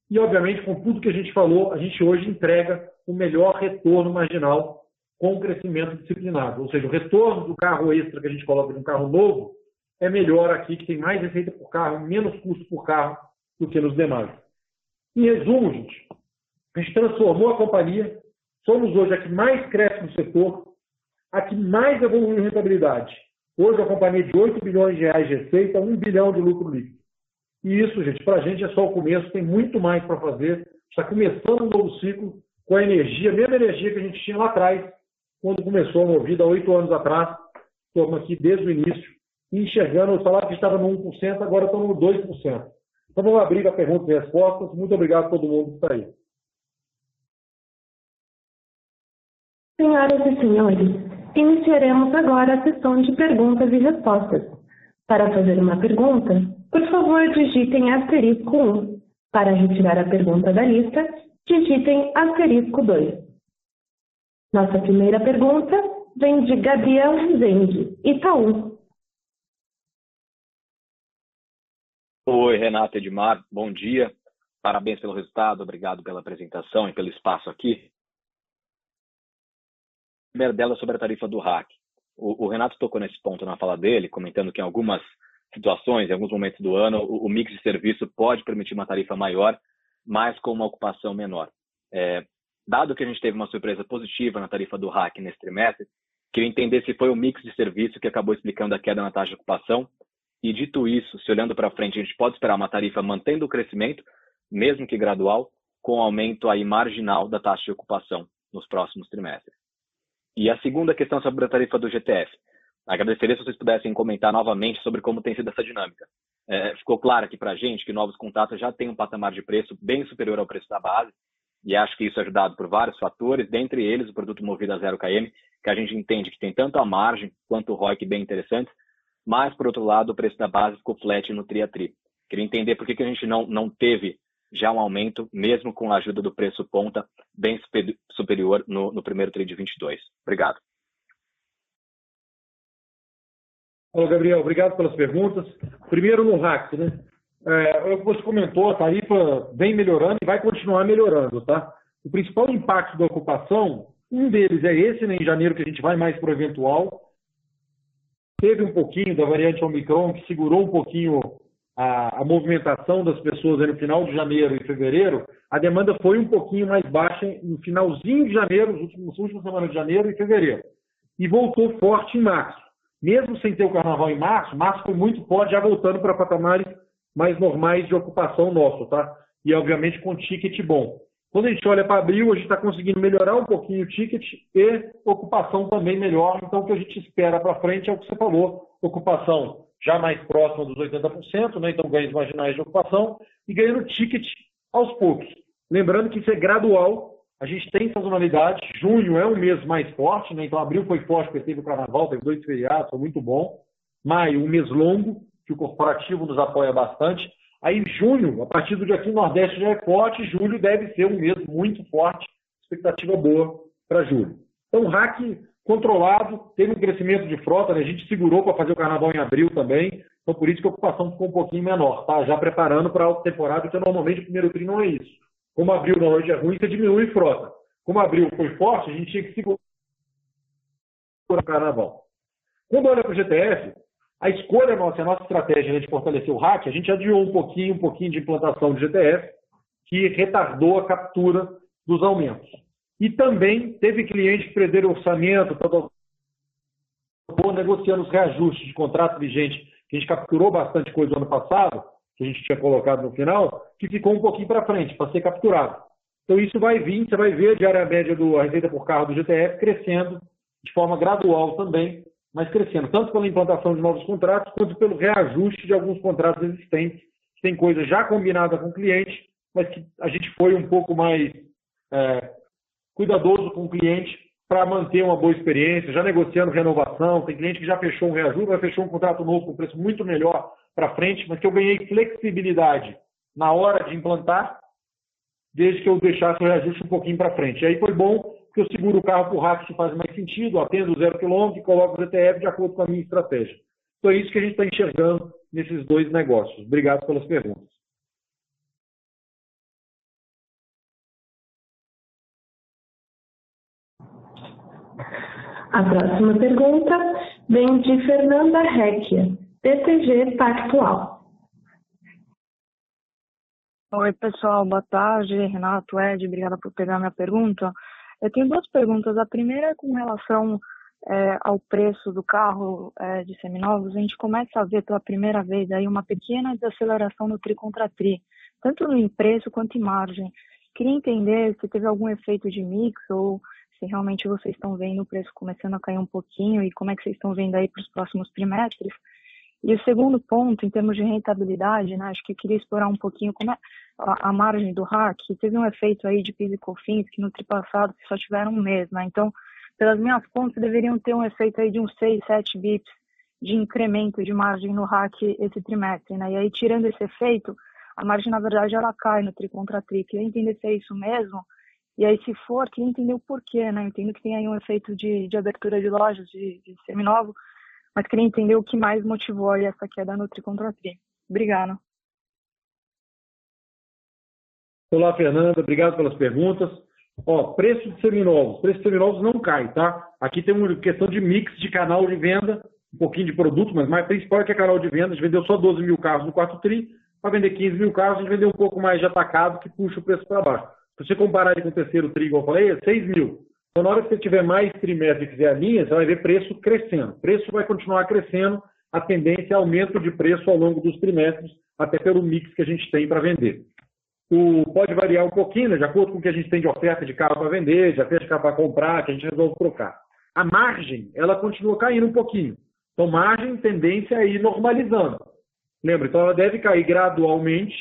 e, obviamente, com tudo que a gente falou, a gente hoje entrega o melhor retorno marginal com crescimento disciplinado. Ou seja, o retorno do carro extra que a gente coloca num carro novo é melhor aqui, que tem mais receita por carro, menos custo por carro do que nos demais. Em resumo, gente, a gente transformou a companhia, somos hoje a que mais cresce no setor, a que mais evoluiu em rentabilidade. Hoje a companhia de 8 bilhões de reais de receita, 1 bilhão de lucro líquido. E isso, gente, para a gente é só o começo, tem muito mais para fazer. Está começando um novo ciclo com a energia, a mesma energia que a gente tinha lá atrás, quando começou a Movida, oito anos atrás. Estamos aqui desde o início, enxergando o salário que estava no 1%, agora estamos no 2%. Então vamos abrir a perguntas e respostas. Muito obrigado a todo mundo que está aí. Senhoras e senhores, iniciaremos agora a sessão de perguntas e respostas. Para fazer uma pergunta, por favor digitem asterisco 1. Para retirar a pergunta da lista, digitem asterisco 2. Nossa primeira pergunta vem de Gabriel Rezende, Itaú. Oi, Renata Edmar, bom dia. Parabéns pelo resultado, obrigado pela apresentação e pelo espaço aqui. Primeira dela sobre a tarifa do RAC. O, o, Renato tocou nesse ponto na fala dele, comentando que em algumas situações, em alguns momentos do ano, o, o mix de serviço pode permitir uma tarifa maior, mas com uma ocupação menor. É, dado que a gente teve uma surpresa positiva na tarifa do RAC nesse trimestre, queria entender se foi o mix de serviço que acabou explicando a queda na taxa de ocupação e dito isso, se olhando para frente, a gente pode esperar uma tarifa mantendo o crescimento, mesmo que gradual, com aumento aí marginal da taxa de ocupação nos próximos trimestres. E a segunda questão sobre a tarifa do GTF. Agradeceria se vocês pudessem comentar novamente sobre como tem sido essa dinâmica. É, ficou claro aqui para a gente que novos contratos já têm um patamar de preço bem superior ao preço da base, e acho que isso é ajudado por vários fatores, dentre eles o produto movido a 0 km, que a gente entende que tem tanto a margem quanto o ROIC bem interessantes, mas, por outro lado, o preço da base ficou flat no tri a tri. Queria entender por que, que a gente não, não teve já um aumento, mesmo com a ajuda do preço ponta bem superior no, no primeiro tri de 22. Obrigado. Olá, Gabriel. Obrigado pelas perguntas. Primeiro no RAC, né? É, você comentou, a tarifa vem melhorando e vai continuar melhorando, tá? O principal impacto da ocupação, um deles é esse, né, em janeiro, que a gente vai mais para o eventual, teve um pouquinho da variante Omicron que segurou um pouquinho a, a movimentação das pessoas no final de janeiro e fevereiro, a demanda foi um pouquinho mais baixa no finalzinho de janeiro, nas últimas, últimas semanas de janeiro e fevereiro. E voltou forte em março. Mesmo sem ter o carnaval em março, março foi muito forte, já voltando para patamares mais normais de ocupação nosso, tá? E obviamente com ticket bom. Quando a gente olha para abril, a gente está conseguindo melhorar um pouquinho o ticket e ocupação também melhor. Então, o que a gente espera para frente é o que você falou: ocupação já mais próxima dos 80%, né? então ganhos marginais de ocupação, e ganhando ticket aos poucos. Lembrando que isso é gradual, a gente tem sazonalidade, junho é um mês mais forte, né? então abril foi forte porque teve o carnaval, teve dois feriados, foi muito bom. Maio, um mês longo, que o corporativo nos apoia bastante. Aí, junho, a partir do dia 15, Nordeste já é forte, julho deve ser um mês muito forte, expectativa boa para julho. Então, o hack controlado, teve um crescimento de frota, né? a gente segurou para fazer o carnaval em abril também, então por isso que a ocupação ficou um pouquinho menor, tá? Já preparando para a temporada, que normalmente o primeiro tri não é isso. Como abril normalmente é ruim, você diminui frota. Como abril foi forte, a gente tinha que segurar o carnaval. Quando olha para o GTF, a escolha nossa, a nossa estratégia né, de fortalecer o hack, a gente adiou um pouquinho, um pouquinho de implantação de GTF, que retardou a captura dos aumentos. E também teve cliente que perderam orçamento, estava negociando os reajustes de contrato vigente, que a gente capturou bastante coisa no ano passado, que a gente tinha colocado no final, que ficou um pouquinho para frente, para ser capturado. Então isso vai vir, você vai ver a diária média do a receita por carro do GTF crescendo de forma gradual também, mas crescendo, tanto pela implantação de novos contratos, quanto pelo reajuste de alguns contratos existentes, que tem coisa já combinada com o cliente, mas que a gente foi um pouco mais é, cuidadoso com o cliente para manter uma boa experiência, já negociando renovação. Tem cliente que já fechou um reajuste, vai fechou um contrato novo com preço muito melhor para frente, mas que eu ganhei flexibilidade na hora de implantar, desde que eu deixasse o reajuste um pouquinho para frente. E aí foi bom que eu seguro o carro o RAC que faz mais sentido, atendo zero quilômetro e coloco o ZTF de acordo com a minha estratégia. Então é isso que a gente está enxergando nesses dois negócios. Obrigado pelas perguntas. A próxima pergunta vem de Fernanda Recchia, DTG Pactual. Oi, pessoal, boa tarde. Renato, Ed, obrigada por pegar minha pergunta. Eu tenho duas perguntas. A primeira é com relação é, ao preço do carro é, de seminovos. A gente começa a ver pela primeira vez aí uma pequena desaceleração no tri contra tri, tanto em preço quanto em margem. Queria entender se teve algum efeito de mix ou se realmente vocês estão vendo o preço começando a cair um pouquinho e como é que vocês estão vendo aí para os próximos trimestres. E o segundo ponto, em termos de rentabilidade, né, acho que eu queria explorar um pouquinho como é a, a margem do hack. Teve um efeito aí de PIS e COFINS que no tri passado só tiveram um mês, né? Então, pelas minhas contas, deveriam ter um efeito aí de uns 6, 7 bips de incremento de margem no hack esse trimestre, né? E aí, tirando esse efeito, a margem, na verdade, ela cai no tri contra tri. Queria entender se é isso mesmo e aí, se for, queria entender o porquê, né? Entendo que tem aí um efeito de, de abertura de lojas, de, de seminovo, mas queria entender o que mais motivou aí essa queda no tri contra tri. Obrigada. Olá, Fernanda. Obrigado pelas perguntas. Ó, preço de seminovos. Preço de seminovos não cai, tá? Aqui tem uma questão de mix de canal de venda, um pouquinho de produto, mas mais principal é que é canal de venda. A gente vendeu só 12 mil carros no quarto tri, para vender 15 mil carros, a gente vendeu um pouco mais de atacado, que puxa o preço para baixo. Se você comparar com o terceiro tri, igual eu falei, é 6 mil. Então, na hora que você tiver mais trimestre e fizer a linha, você vai ver preço crescendo. Preço vai continuar crescendo, a tendência é aumento de preço ao longo dos trimestres, até pelo mix que a gente tem para vender. O, pode variar um pouquinho, né, de acordo com o que a gente tem de oferta de carro para vender, de oferta de carro para comprar, que a gente resolve trocar. A margem, ela continua caindo um pouquinho. Então, margem, tendência é ir normalizando. Lembra? Então, ela deve cair gradualmente,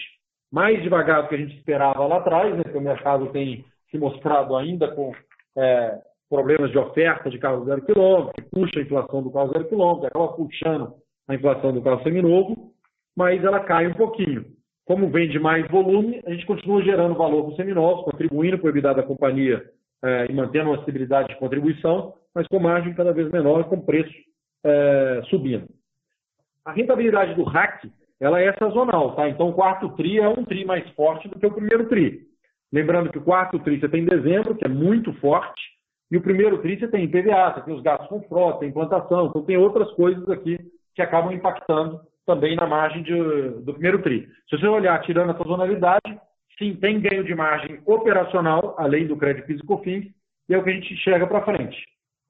mais devagar do que a gente esperava lá atrás, né, porque o mercado tem se mostrado ainda com é, problemas de oferta de carro zero quilômetro, que puxa a inflação do carro zero quilômetro, acaba puxando a inflação do carro seminovo, mas ela cai um pouquinho. Como vende mais volume, a gente continua gerando valor para os seminovos, contribuindo para o EBITDA da companhia é, e mantendo uma estabilidade de contribuição, mas com margem cada vez menor, com preço é, subindo. A rentabilidade do RAC ela é sazonal, tá? Então o quarto tri é um tri mais forte do que o primeiro tri. Lembrando que o quarto tri você tem dezembro, que é muito forte, e o primeiro tri você tem IPVA, você tem os gastos com frota, tem implantação, então tem outras coisas aqui que acabam impactando também na margem de, do primeiro tri. Se você olhar tirando a sazonalidade, sim, tem ganho de margem operacional, além do crédito físico FINS, e é o que a gente enxerga para frente.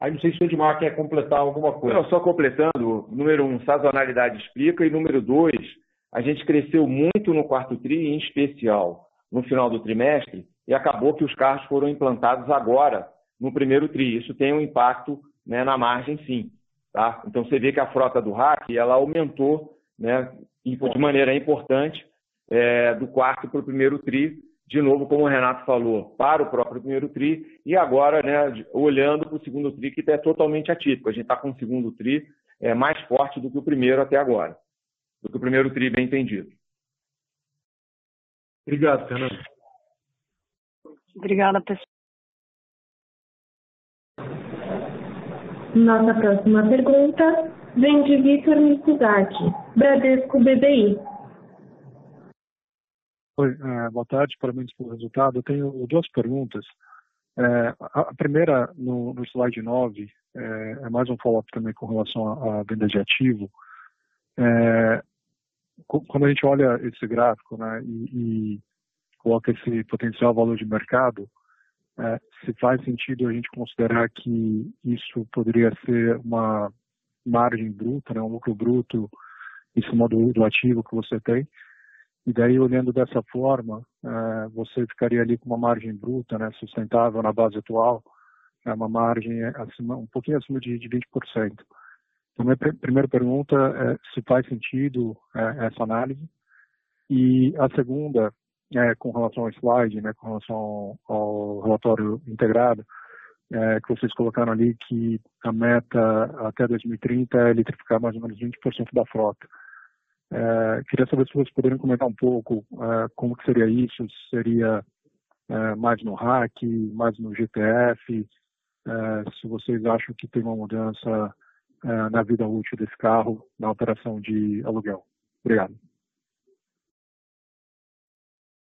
Aí não sei se o Edmar quer completar alguma coisa. Não, só completando, número um, sazonalidade explica, e número dois, a gente cresceu muito no quarto TRI, em especial no final do trimestre, e acabou que os carros foram implantados agora, no primeiro TRI. Isso tem um impacto né, na margem, sim. Tá? Então você vê que a frota do RAC ela aumentou né, de maneira importante é, do quarto para o primeiro TRI, de novo, como o Renato falou, para o próprio primeiro TRI, e agora, né, olhando para o segundo TRI, que é totalmente atípico. A gente está com o segundo TRI é, mais forte do que o primeiro até agora, do que o primeiro TRI, bem entendido. Obrigado, Fernando. Obrigada, pessoal. Nossa próxima pergunta vem de Vitor Mikuzaki, Bradesco BBI. Oi, é, boa tarde, parabéns pelo resultado. Eu tenho duas perguntas. É, a primeira, no, no slide 9, é, é mais um follow-up também com relação à, venda de ativo. É, quando a gente olha esse gráfico né, e, e coloca esse potencial valor de mercado, é, se faz sentido a gente considerar que isso poderia ser uma margem bruta, né, um lucro bruto em cima do, do ativo que você tem, e daí, olhando dessa forma, é, você ficaria ali com uma margem bruta, né, sustentável na base atual, é uma margem acima, um pouquinho acima de, de 20%. Então, minha primeira pergunta é se faz sentido é, essa análise. E a segunda, é, com relação ao slide, né, com relação ao relatório integrado, é, que vocês colocaram ali que a meta até 2030 é eletrificar mais ou menos 20% da frota. É, queria saber se vocês poderiam comentar um pouco é, como que seria isso, seria é, mais no RAC, mais no GTF, é, se vocês acham que tem uma mudança é, na vida útil desse carro na operação de aluguel. Obrigado.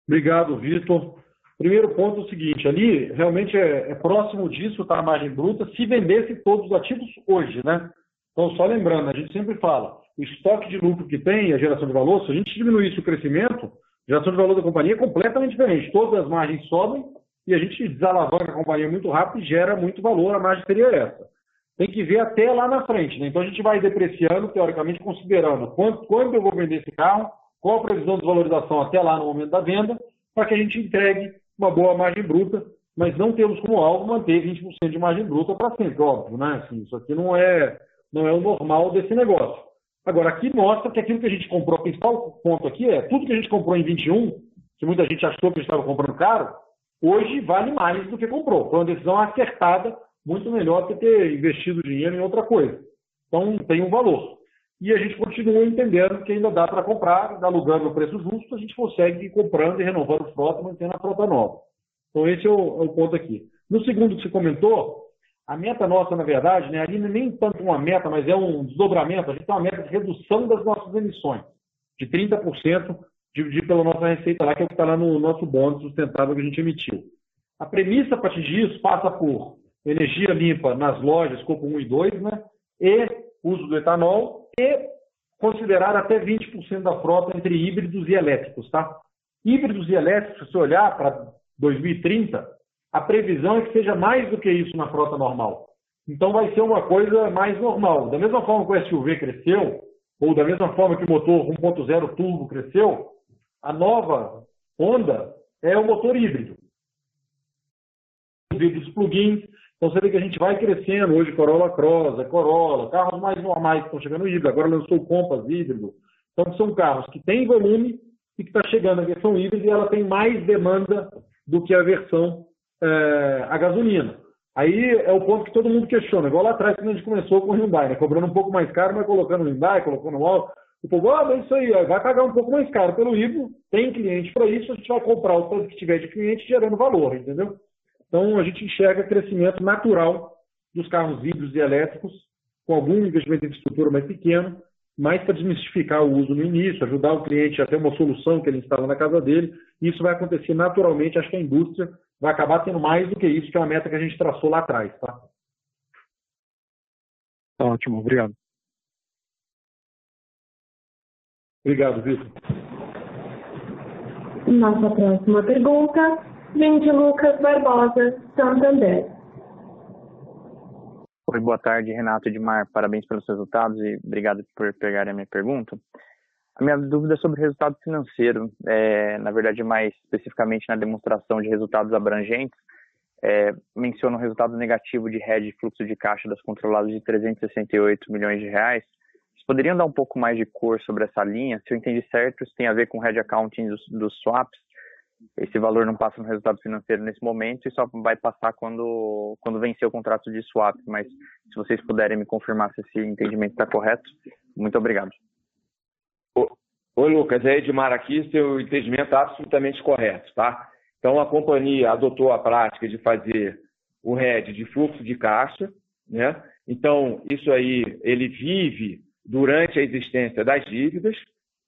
Obrigado, Vitor. Primeiro ponto é o seguinte, ali realmente é, é próximo disso, tá, a margem bruta, se vendesse todos os ativos hoje, né? Então, só lembrando, a gente sempre fala, o estoque de lucro que tem, a geração de valor, se a gente diminuísse o crescimento, a geração de valor da companhia é completamente diferente. Todas as margens sobem e a gente desalavanca a companhia muito rápido e gera muito valor, a margem seria essa. Tem que ver até lá na frente, né? Então a gente vai depreciando, teoricamente, considerando quanto, quando eu vou vender esse carro, qual a previsão de valorização até lá no momento da venda, para que a gente entregue uma boa margem bruta, mas não temos como alvo manter 20% de margem bruta para sempre, óbvio, né? Assim, isso aqui não é, não é o normal desse negócio. Agora, aqui mostra que aquilo que a gente comprou, o principal ponto aqui é tudo que a gente comprou em 21, que muita gente achou que estava comprando caro, hoje vale mais do que comprou. Foi uma decisão acertada, muito melhor que ter investido dinheiro em outra coisa. Então, tem um valor. E a gente continua entendendo que ainda dá para comprar, alugando o preço justo, a gente consegue ir comprando e renovando a frota, mantendo a frota nova. Então, esse é o, é o ponto aqui. No segundo que você comentou, a meta nossa, na verdade, né, ali nem tanto uma meta, mas é um desdobramento. A gente tem uma meta de redução das nossas emissões, de 30%, dividido pela nossa receita lá, que é o que está lá no nosso bônus sustentável que a gente emitiu. A premissa para atingir isso passa por energia limpa nas lojas, escopo 1 e 2, né, e uso do etanol, e considerar até 20% da frota entre híbridos e elétricos, tá? Híbridos e elétricos, se você olhar para 2030, a previsão é que seja mais do que isso na frota normal. Então vai ser uma coisa mais normal. Da mesma forma que o SUV cresceu, ou da mesma forma que o motor 1.0 turbo cresceu, a nova Honda é o motor híbrido. Os híbridos plug-ins, então você vê que a gente vai crescendo hoje, Corolla Cross, Corolla, carros mais normais que estão chegando híbrido, agora lançou o Compass híbrido. Então são carros que têm volume e que está chegando a versão híbrida e ela tem mais demanda do que a versão é, a gasolina. Aí é o ponto que todo mundo questiona, igual lá atrás quando a gente começou com o Hyundai, né? cobrando um pouco mais caro, mas colocando o Hyundai, colocando o All. O povo, ah, mas isso aí, vai pagar um pouco mais caro pelo híbrido, tem cliente para isso, a gente vai comprar o que tiver de cliente gerando valor, entendeu? Então, a gente enxerga crescimento natural dos carros híbridos e elétricos, com algum investimento em infraestrutura mais pequeno, mais para desmistificar o uso no início, ajudar o cliente a ter uma solução que ele instala na casa dele. Isso vai acontecer naturalmente. Acho que a indústria vai acabar tendo mais do que isso, que é a meta que a gente traçou lá atrás. Tá? Ótimo, obrigado. Obrigado, Vitor. Nossa próxima pergunta vem de Lucas Barbosa, Santander. Oi, boa tarde, Renato Edmar. Parabéns pelos resultados e obrigado por pegar a minha pergunta. A minha dúvida é sobre resultado financeiro, é, na verdade, mais especificamente na demonstração de resultados abrangentes, é, menciona um resultado negativo de rede de fluxo de caixa das controladas de 368 milhões de reais. Vocês poderiam dar um pouco mais de cor sobre essa linha? Se eu entendi certo, isso tem a ver com o head accounting dos, dos swaps esse valor não passa no resultado financeiro nesse momento e só vai passar quando, quando vencer o contrato de swap. Mas se vocês puderem me confirmar se esse entendimento está correto, muito obrigado. Oi, Lucas, é Edmar aqui, seu entendimento está absolutamente correto, tá? Então, a companhia adotou a prática de fazer o RED de fluxo de caixa, né? Então, isso aí, ele vive durante a existência das dívidas.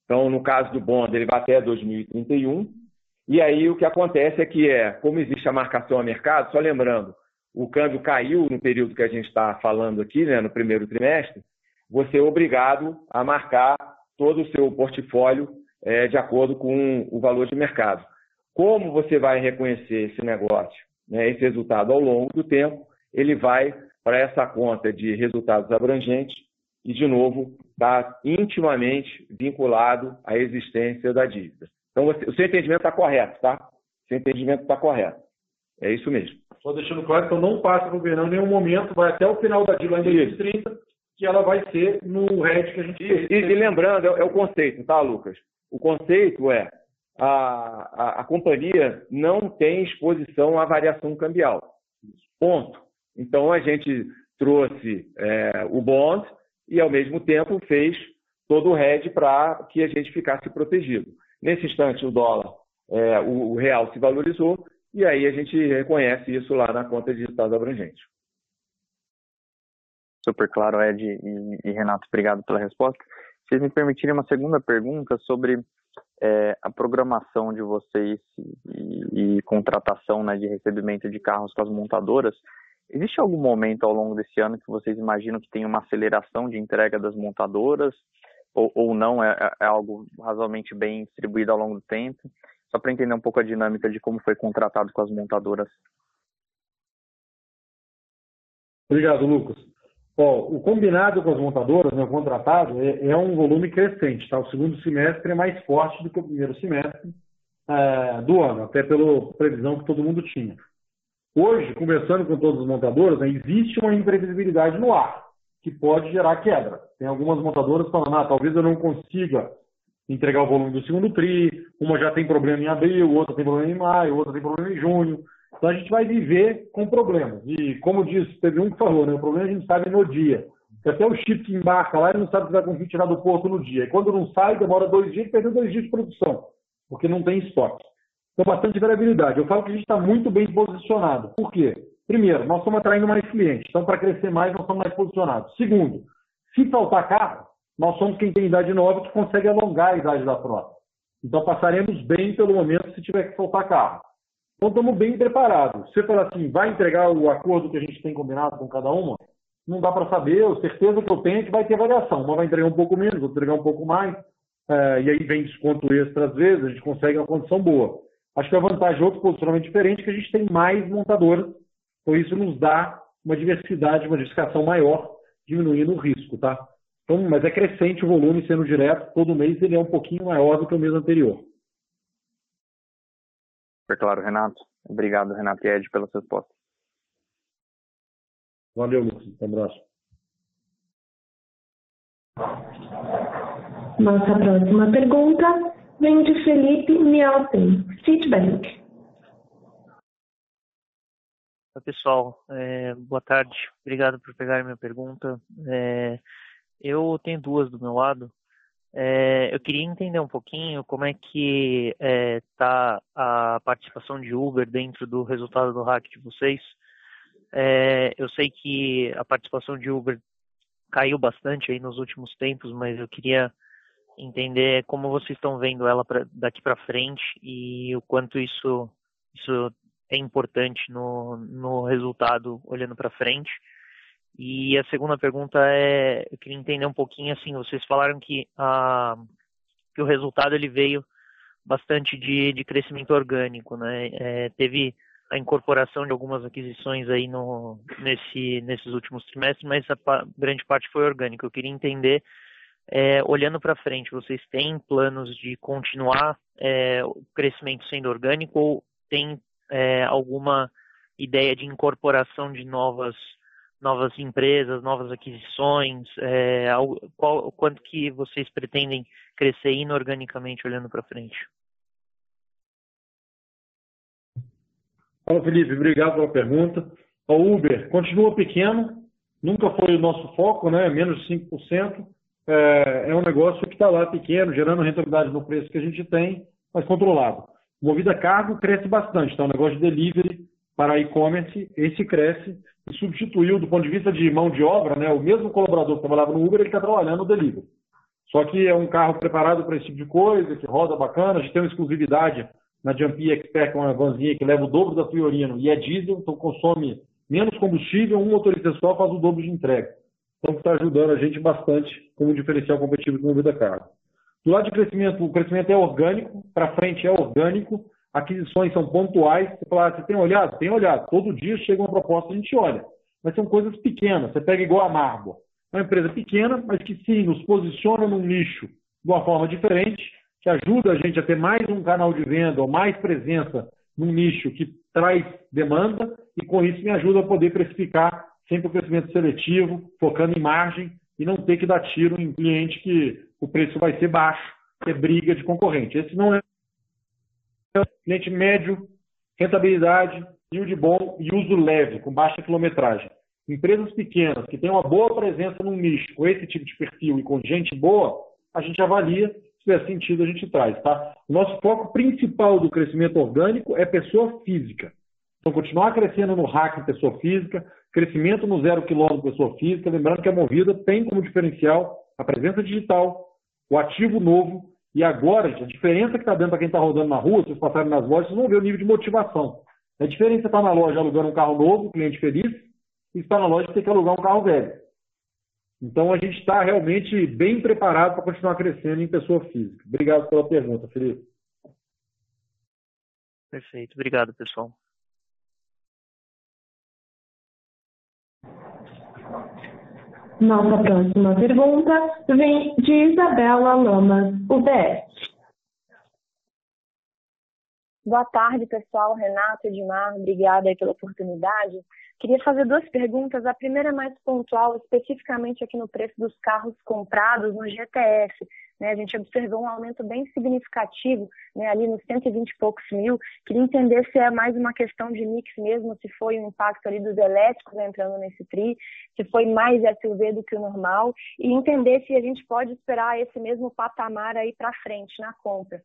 Então, no caso do bond, ele vai até 2031 e aí o que acontece é que é, como existe a marcação a mercado, só lembrando, o câmbio caiu no período que a gente está falando aqui, né, no primeiro trimestre, você é obrigado a marcar todo o seu portfólio é, de acordo com o valor de mercado. Como você vai reconhecer esse negócio, né, esse resultado ao longo do tempo, ele vai para essa conta de resultados abrangentes e, de novo, está intimamente vinculado à existência da dívida. Então, você, o seu entendimento está correto, tá? O seu entendimento está correto. É isso mesmo. Só deixando claro que então não passa para o governo em nenhum momento, vai até o final da DIL em 2030, que ela vai ser no RED que a gente e, e, e lembrando, é, é, o conceito, tá, Lucas? O conceito é a, a, a companhia não tem exposição à variação cambial. Ponto. Então, a gente trouxe é, o bond e, ao mesmo tempo, fez todo o hedge para que a gente ficasse protegido. Nesse instante, o dólar, é, o, o, real se valorizou e aí a gente reconhece isso lá na conta de resultados abrangentes. Super claro, Ed e, e Renato, obrigado pela resposta. Se vocês me permitirem uma segunda pergunta sobre é, a programação de vocês e, e contratação né, de recebimento de carros com as montadoras, existe algum momento ao longo desse ano que vocês imaginam que tem uma aceleração de entrega das montadoras? Ou, ou não, é, é algo razoavelmente bem distribuído ao longo do tempo? Só para entender um pouco a dinâmica de como foi contratado com as montadoras. Obrigado, Lucas. O combinado com as montadoras, né, o contratado, é, é, um volume crescente. Tá? O segundo semestre é mais forte do que o primeiro semestre é, do ano, até pela previsão que todo mundo tinha. Hoje, conversando com todas as montadoras, né, existe uma imprevisibilidade no ar, que pode gerar quebra. Tem algumas montadoras falando, ah, talvez eu não consiga entregar o volume do segundo TRI, uma já tem problema em abril, outra tem problema em maio, outra tem problema em junho. Então a gente vai viver com problemas. E como disse, teve um que falou, né, o problema a gente sabe no dia. Porque até o chip que embarca lá, ele não sabe se vai conseguir tirar do porto no dia. E quando não sai, demora dois dias, perdeu dois dias de produção, porque não tem estoque. Então, bastante variabilidade. Eu falo que a gente está muito bem posicionado. Por quê? Primeiro, nós estamos atraindo mais clientes. Então, para crescer mais, nós estamos mais posicionados. Segundo, se faltar carro, nós somos quem tem idade nova que consegue alongar a idade da frota. Então, passaremos bem pelo momento se tiver que faltar carro. Então, estamos bem preparados. Se você falar assim, vai entregar o acordo que a gente tem combinado com cada uma, não dá para saber. A certeza que eu tenho é que vai ter variação. Uma vai entregar um pouco menos, outra entregar um pouco mais. É, e aí vem desconto extra às vezes, a gente consegue uma condição boa. Acho que a vantagem de outro posicionamento diferente é que a gente tem mais montadoras, então isso nos dá uma diversidade, uma diversificação maior, diminuindo o risco, tá? Então, mas é crescente o volume sendo direto, todo mês ele é um pouquinho maior do que o mês anterior. Super claro, Renato. Obrigado, Renato e Ed, pela sua resposta. Valeu, Lucas. Um abraço. Nossa próxima pergunta vem de Felipe Mialten, Citibank. Oi, pessoal. É, boa tarde. Obrigado por pegar minha pergunta. É, eu tenho duas do meu lado. É, eu queria entender um pouquinho como é que está é, a participação de Uber dentro do resultado do hack de vocês. É, eu sei que a participação de Uber caiu bastante aí nos últimos tempos, mas eu queria entender como vocês estão vendo ela pra, daqui para frente e o quanto isso, isso é importante no, no resultado olhando para frente. E a segunda pergunta é, eu queria entender um pouquinho assim, vocês falaram que, a, que o resultado ele veio bastante de, de crescimento orgânico, né? É, teve a incorporação de algumas aquisições aí no, nesse, nesses últimos trimestres, mas a grande parte foi orgânica. Eu queria entender é, olhando para frente, vocês têm planos de continuar é, o crescimento sendo orgânico ou tem é, alguma ideia de incorporação de novas novas empresas, novas aquisições? É, qual, quanto que vocês pretendem crescer inorganicamente olhando para frente? Fala, Felipe. Obrigado pela pergunta. O Uber continua pequeno, nunca foi o nosso foco, né? menos de 5% é, é um negócio que está lá pequeno, gerando rentabilidade no preço que a gente tem, mas controlado. Movida cargo cresce bastante, então o negócio de delivery para e-commerce, esse cresce e substituiu, do ponto de vista de mão de obra, né, o mesmo colaborador que trabalhava no Uber, ele está trabalhando no delivery. Só que é um carro preparado para esse tipo de coisa, que roda bacana, a gente tem uma exclusividade na Jumpy Expert, que é uma vanzinha que leva o dobro da Fiorino e é diesel, então consome menos combustível, um motorista só faz o dobro de entrega. Então, está ajudando a gente bastante como diferencial competitivo de movida carga. Do lado de crescimento, o crescimento é orgânico, para frente é orgânico, aquisições são pontuais. Você fala, ah, você tem olhado? Tem olhado. Todo dia chega uma proposta, a gente olha. Mas são coisas pequenas. Você pega igual a Marbo. É uma empresa pequena, mas que sim, nos posiciona num nicho de uma forma diferente, que ajuda a gente a ter mais um canal de venda ou mais presença num nicho que traz demanda e com isso me ajuda a poder precificar sempre o crescimento seletivo, focando em margem e não ter que dar tiro em cliente que o preço vai ser baixo, que é briga de concorrente. Esse não é cliente médio, rentabilidade, yield bom e uso leve, com baixa quilometragem. Empresas pequenas que têm uma boa presença no nicho, com esse tipo de perfil e com gente boa, a gente avalia, se tiver sentido a gente traz. Tá? O nosso foco principal do crescimento orgânico é pessoa física. Então, continuar crescendo no hack pessoa física, crescimento no zero quilômetro pessoa física, lembrando que a Movida tem como diferencial a presença digital, o ativo novo, e agora, gente, a diferença que está dando para quem está rodando na rua, se vocês passarem nas lojas, vocês vão ver o nível de motivação. A diferença estar tá na loja alugando um carro novo, cliente feliz, e estar na loja ter que alugar um carro velho. Então a gente está realmente bem preparado para continuar crescendo em pessoa física. Obrigado pela pergunta, Felipe. Perfeito. Obrigado, pessoal. Nossa próxima pergunta vem de Isabela Lamas, UBS. Boa tarde, pessoal. Renato, Edmar, obrigada pela oportunidade. Queria fazer duas perguntas. A primeira é mais pontual, especificamente aqui no preço dos carros comprados no GTF. Né? A gente observou um aumento bem significativo, né? ali nos 120 e poucos mil. Queria entender se é mais uma questão de mix mesmo, se foi um impacto ali dos elétricos entrando nesse TRI, se foi mais SUV do que o normal, e entender se a gente pode esperar esse mesmo patamar aí para frente na compra.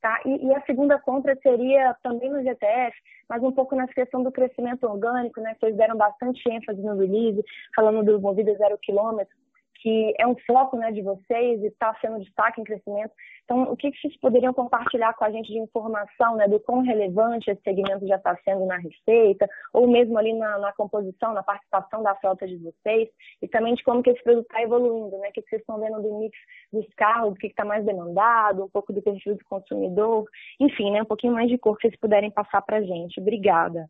Tá? E, e, a segunda compra seria também no GTF, mas um pouco nessa questão do crescimento orgânico, né? Vocês deram bastante ênfase no release, falando do Movida Zero Quilômetro que é um foco né, de vocês e está sendo destaque em crescimento. Então, o que, que vocês poderiam compartilhar com a gente de informação né, do quão relevante esse segmento já está sendo na receita, ou mesmo ali na, na, composição, na participação da frota de vocês, e também de como que esse produto está evoluindo, né? O que, que vocês estão vendo do mix dos carros, o que está mais demandado, um pouco do perfil do consumidor, enfim, né, um pouquinho mais de cor que vocês puderem passar para a gente. Obrigada.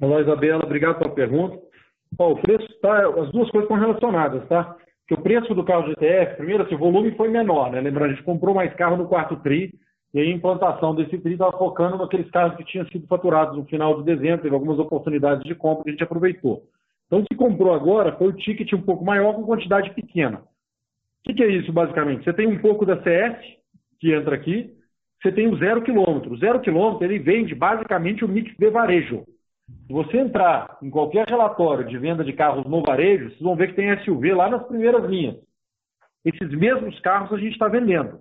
Olá, Isabela, obrigado pela pergunta. O preço tá, as duas coisas estão relacionadas, tá? Porque o preço do carro GTF, primeiro, assim, o volume foi menor, né? Lembrando, a gente comprou mais carro no quarto TRI, e a implantação desse TRI estava focando naqueles carros que tinham sido faturados no final de dezembro, teve algumas oportunidades de compra que a gente aproveitou. Então, o que comprou agora foi o ticket um pouco maior com quantidade pequena. O que, que é isso, basicamente? Você tem um pouco da CS, que entra aqui, você tem o zero quilômetro. O zero quilômetro, ele vende basicamente o mix de varejo. Se você entrar em qualquer relatório de venda de carros no varejo, vocês vão ver que tem SUV lá nas primeiras linhas. Esses mesmos carros a gente está vendendo.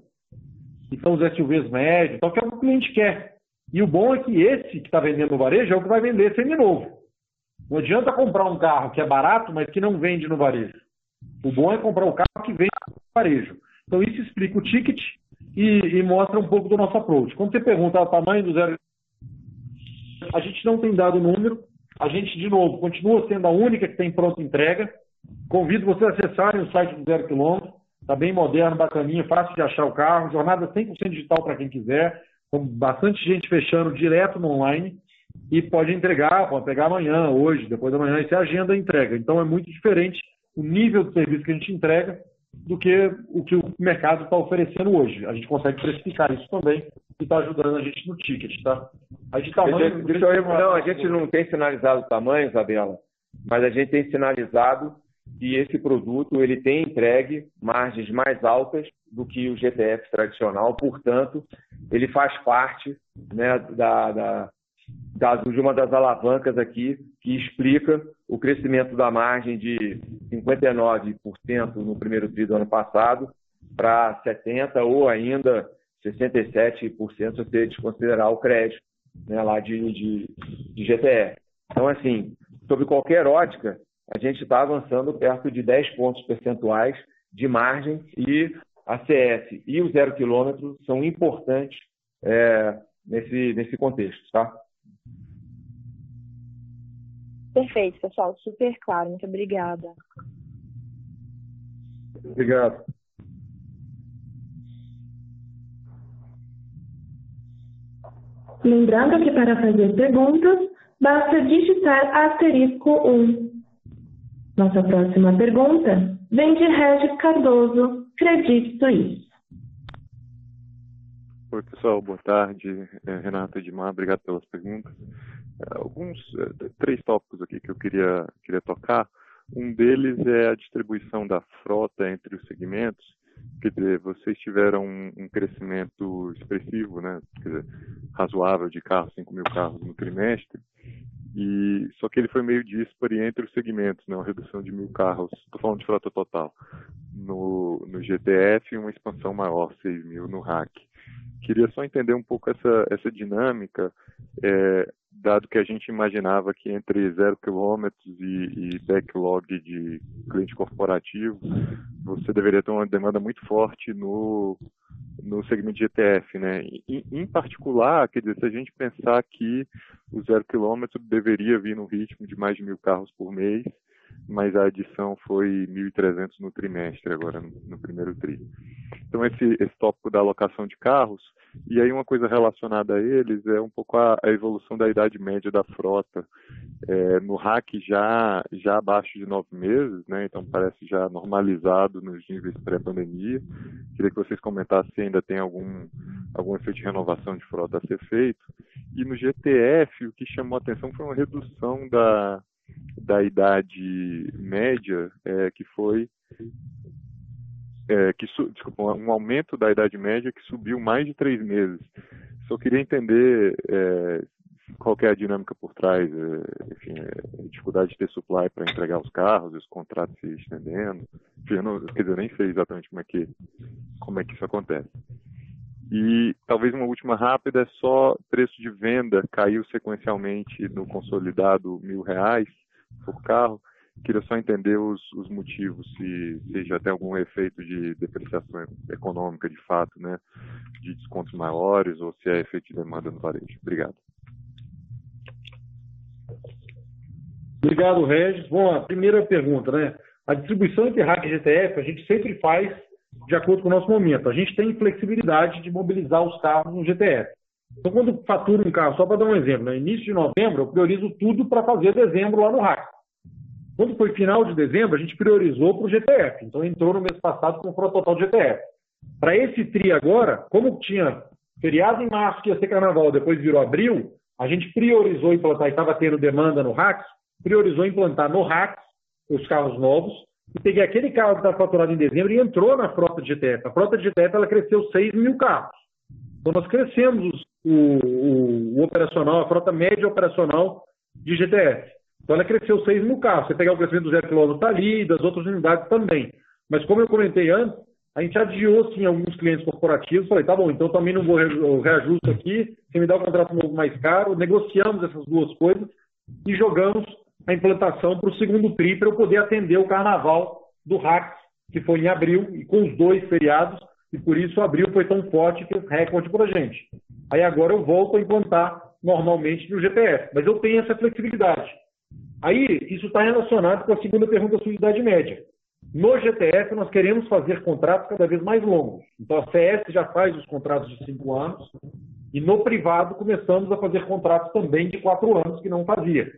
E são os SUVs médios, então que é o que o cliente quer. E o bom é que esse que está vendendo no varejo é o que vai vender semi-novo. Não adianta comprar um carro que é barato, mas que não vende no varejo. O bom é comprar o carro que vende no varejo. Então isso explica o ticket e, e mostra um pouco do nosso approach. Quando você pergunta o tamanho do zero a gente não tem dado número. A gente, de novo, continua sendo a única que tem pronta entrega. Convido vocês a acessarem o site do Zero Quilômetro. Está bem moderno, bacaninha, fácil de achar o carro. Jornada 100% digital para quem quiser. Com bastante gente fechando direto no online. E pode entregar, pode pegar amanhã, hoje, depois da manhã. Isso é agenda entrega. Então é muito diferente o nível de serviço que a gente entrega do que o que o mercado está oferecendo hoje. A gente consegue precificar isso também e está ajudando a gente no ticket, tá? Aí de tamanho... Deixa eu, não, a gente não tem sinalizado o tamanho, Isabela, mas a gente tem sinalizado que esse produto ele tem entregue margens mais altas do que o GTF tradicional, portanto, ele faz parte né, da, da, de uma das alavancas aqui que explica o crescimento da margem de 59% no primeiro tri do ano passado para 70% ou ainda 67% se você desconsiderar o crédito né, lá de, de, de GTR. Então, assim, sobre qualquer ótica, a gente está avançando perto de 10 pontos percentuais de margem e a CS e o zero quilômetro são importantes é, nesse, nesse contexto, tá? Perfeito, pessoal. Super claro. Muito obrigada. Obrigado. Lembrando que para fazer perguntas, basta digitar asterisco 1. Nossa próxima pergunta vem de Regis Cardoso, Credit Suisse. Oi, pessoal, boa tarde. É, Renato Edmar, obrigado pelas perguntas. É, alguns, é, três tópicos aqui que eu queria, queria tocar. Um deles é a distribuição da frota entre os segmentos. Quer dizer, vocês tiveram um, crescimento expressivo, né? Dizer, razoável de carros, 5 mil carros no trimestre, e só que ele foi meio dispare entre os segmentos, né? Uma redução de mil carros, estou falando de frota total, no, no GTF uma expansão maior, 6 mil no RAC. Queria só entender um pouco essa, essa dinâmica, é, dado que a gente imaginava que entre zero quilômetros e, e, backlog de cliente corporativo, você deveria ter uma demanda muito forte no, no segmento de ETF, né? Em, em, particular, quer dizer, se a gente pensar que o zero quilômetro deveria vir no ritmo de mais de mil carros por mês, mas a adição foi 1.300 no trimestre, agora no, primeiro tri. Então, esse, esse tópico da alocação de carros, e aí uma coisa relacionada a eles é um pouco a, a evolução da idade média da frota. É, no RAC já, já abaixo de nove meses, né, então parece já normalizado nos níveis pré-pandemia. Queria que vocês comentassem se ainda tem algum, algum efeito de renovação de frota a ser feito. E no GTF, o que chamou a atenção foi uma redução da, da idade média, é, que foi é, que desculpa, um aumento da idade média que subiu mais de três meses. Só queria entender é, qual é a dinâmica por trás, é, enfim, é, a dificuldade de ter supply para entregar os carros, os contratos se estendendo. Enfim, eu não, quer dizer, eu nem sei exatamente como é que como é que isso acontece. E talvez uma última rápida é só preço de venda caiu sequencialmente no consolidado mil reais por carro. Queria só entender os, os motivos, se, se já tem algum efeito de depreciação econômica de fato, né? De descontos maiores ou se é efeito de demanda no varejo. Obrigado. Obrigado, Regis. Bom, a primeira pergunta, né? A distribuição entre RAC e GTF a gente sempre faz de acordo com o nosso momento. A gente tem flexibilidade de mobilizar os carros no GTF. Então, quando faturo um carro, só para dar um exemplo, no início de novembro, eu priorizo tudo para fazer dezembro lá no RAC. Quando foi final de dezembro, a gente priorizou para o GTF. Então, entrou no mês passado com o de GTF. Para esse TRI agora, como tinha feriado em março, que ia ser carnaval, depois virou abril, a gente priorizou implantar, e estava tendo demanda no RAC, priorizou implantar no RAC os carros novos, e peguei aquele carro que estava faturado em dezembro e entrou na frota de GTF. A frota de GTF ela cresceu 6 mil carros. Então, nós crescemos o, o, operacional, a frota média operacional de GTF. Então ela cresceu 6 mil carros. Você pegar o crescimento do zero quilômetro está ali, das outras unidades também. Mas como eu comentei antes, a gente adiou sim alguns clientes corporativos. Falei, tá bom, então também não vou reajusto aqui. Você me dá o contrato novo mais caro. Negociamos essas duas coisas e jogamos a implantação para o segundo TRI para eu poder atender o carnaval do RAC, que foi em abril, e com os dois feriados, e por isso abril foi tão forte que recorde para a gente. Aí agora eu volto a implantar normalmente no GPF, mas eu tenho essa flexibilidade. Aí, isso está relacionado com a segunda pergunta sobre idade média. No GTF, nós queremos fazer contratos cada vez mais longos. Então, a CS já faz os contratos de cinco anos, e no privado começamos a fazer contratos também de quatro anos, que não fazia.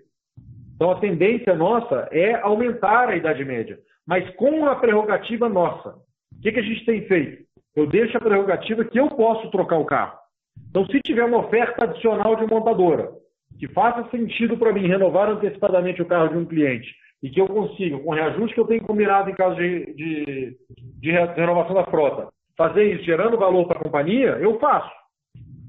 Então, a tendência nossa é aumentar a idade média, mas com a prerrogativa nossa. O que, que a gente tem feito? Eu deixo a prerrogativa que eu posso trocar o carro. Então, se tiver uma oferta adicional de montadora, que faça sentido para mim renovar antecipadamente o carro de um cliente e que eu consiga, com o reajuste que eu tenho combinado em caso de, de, de renovação da frota, fazer isso gerando valor para a companhia, eu faço.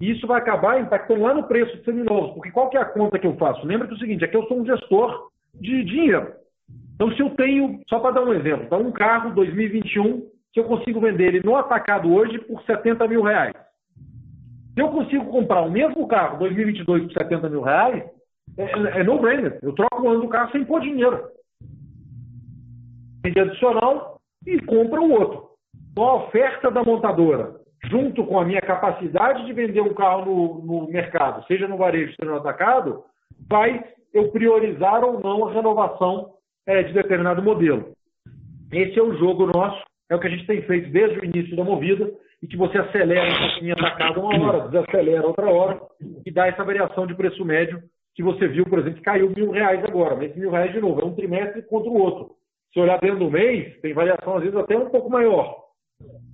E isso vai acabar impactando lá no preço de seminovos, porque qual que é a conta que eu faço? Lembra que é o seguinte, é que eu sou um gestor de dinheiro. Então, se eu tenho, só para dar um exemplo, então um carro 2021, se eu consigo vender ele no atacado hoje por 70 mil reais, se eu consigo comprar o mesmo carro 2022 por 70 mil reais, é, é, é no-brainer. Eu troco o ano do carro sem pôr dinheiro. Vende adicional e compra o outro. Então, a oferta da montadora, junto com a minha capacidade de vender um carro no, no mercado, seja no varejo, seja no atacado, vai eu priorizar ou não a renovação é, de determinado modelo. Esse é o jogo nosso, é o que a gente tem feito desde o início da movida e que você acelera um pouquinho atacado uma hora, desacelera outra hora e dá essa variação de preço médio que você viu, por exemplo, que caiu mil reais agora, mas mil reais de novo, é um trimestre contra o outro. Se olhar dentro do mês, tem variação às vezes até um pouco maior.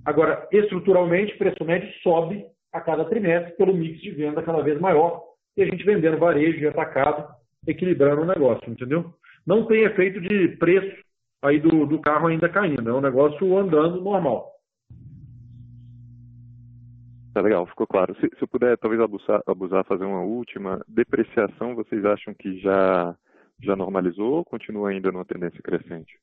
Agora, estruturalmente, preço médio sobe a cada trimestre pelo mix de venda cada vez maior e a gente vendendo varejo e atacado, equilibrando o negócio, entendeu? Não tem efeito de preço aí do, do carro ainda caindo, é um negócio andando normal. Tá legal, ficou claro. Se, se eu puder talvez abusar, abusar, fazer uma última, depreciação vocês acham que já, já normalizou ou continua ainda numa tendência crescente?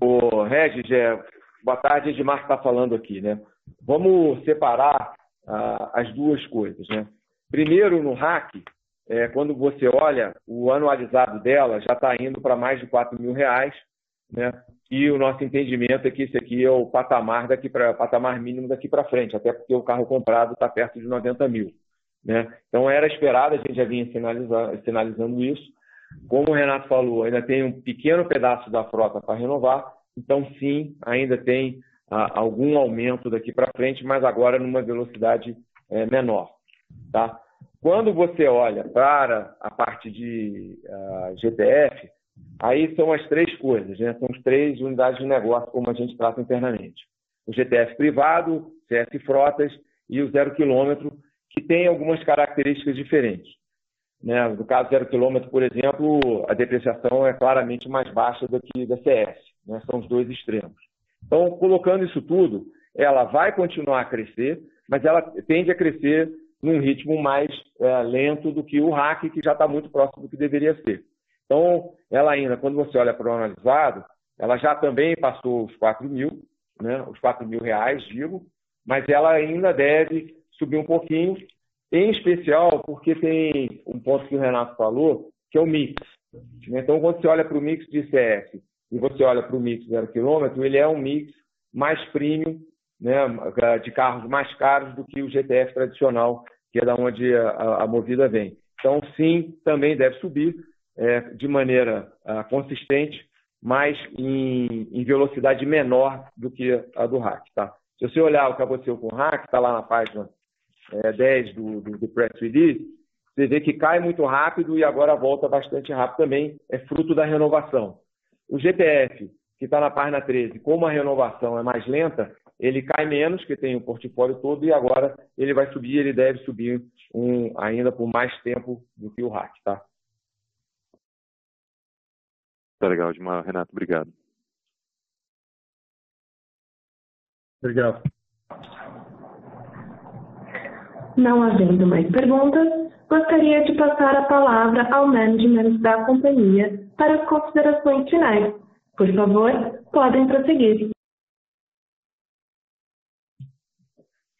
O Regis, é, boa tarde, Edmar está falando aqui, né? Vamos separar ah, as duas coisas, né? Primeiro, no hack, é, quando você olha, o anualizado dela já está indo para mais de 4 mil reais, né? E o nosso entendimento é que esse aqui é o patamar daqui para patamar mínimo daqui para frente, até porque o carro comprado está perto de 90 mil. Né? Então era esperado, a gente já vinha sinalizando, sinalizando isso. Como o Renato falou, ainda tem um pequeno pedaço da frota para renovar, então sim, ainda tem ah, algum aumento daqui para frente, mas agora numa velocidade é, menor. Tá? Quando você olha para a parte de uh, ah, GTF, Aí são as três coisas, né? são as três unidades de negócio, como a gente trata internamente. O GTF privado, CS Frotas e o zero quilômetro, que tem algumas características diferentes. Né? No caso zero quilômetro, por exemplo, a depreciação é claramente mais baixa do que da CS. Né? São os dois extremos. Então, colocando isso tudo, ela vai continuar a crescer, mas ela tende a crescer num ritmo mais é, lento do que o RAC, que já está muito próximo do que deveria ser. Então, ela ainda, quando você olha para o analisado, ela já também passou os 4 mil, né, os 4 mil reais, digo, mas ela ainda deve subir um pouquinho, em especial porque tem um ponto que o Renato falou, que é o mix. Então, quando você olha para o mix de CS e você olha para o mix zero quilômetro, ele é um mix mais premium, né, de carros mais caros do que o GTF tradicional, que é da onde a, a movida vem. Então, sim, também deve subir, é, de maneira uh, consistente, mas em, em, velocidade menor do que a do hack. Tá? Se você olhar o que aconteceu com o hack, está lá na página é, 10 do, do, do press release, você vê que cai muito rápido e agora volta bastante rápido também, é fruto da renovação. O GTF, que está na página 13, como a renovação é mais lenta, ele cai menos, que tem o portfólio todo, e agora ele vai subir, ele deve subir um, ainda por mais tempo do que o hack. Tá? Tá legal, Edmar. Renato, obrigado. Obrigado. Não havendo mais perguntas, gostaria de passar a palavra ao management da companhia para as considerações finais. Por favor, podem prosseguir.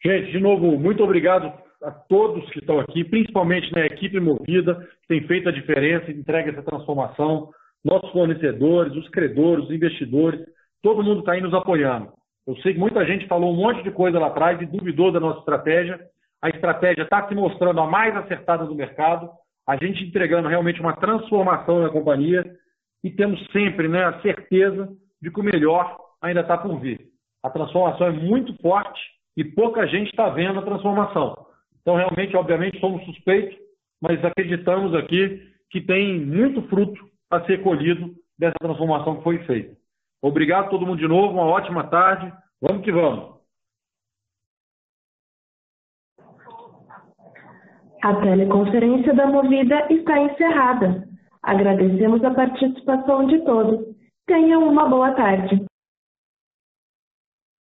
Gente, de novo, muito obrigado a todos que estão aqui, principalmente na equipe movida, que tem feito a diferença e entrega essa transformação nossos fornecedores, os credores, os investidores, todo mundo está aí nos apoiando. Eu sei que muita gente falou um monte de coisa lá atrás e duvidou da nossa estratégia. A estratégia está se mostrando a mais acertada do mercado, a gente entregando realmente uma transformação na companhia e temos sempre né, a certeza de que o melhor ainda está por vir. A transformação é muito forte e pouca gente está vendo a transformação. Então, realmente, obviamente, somos suspeitos, mas acreditamos aqui que tem muito fruto a ser colhido dessa transformação que foi feita. Obrigado a todo mundo de novo, uma ótima tarde. Vamos que vamos. A teleconferência da Movida está encerrada. Agradecemos a participação de todos. Tenham uma boa tarde.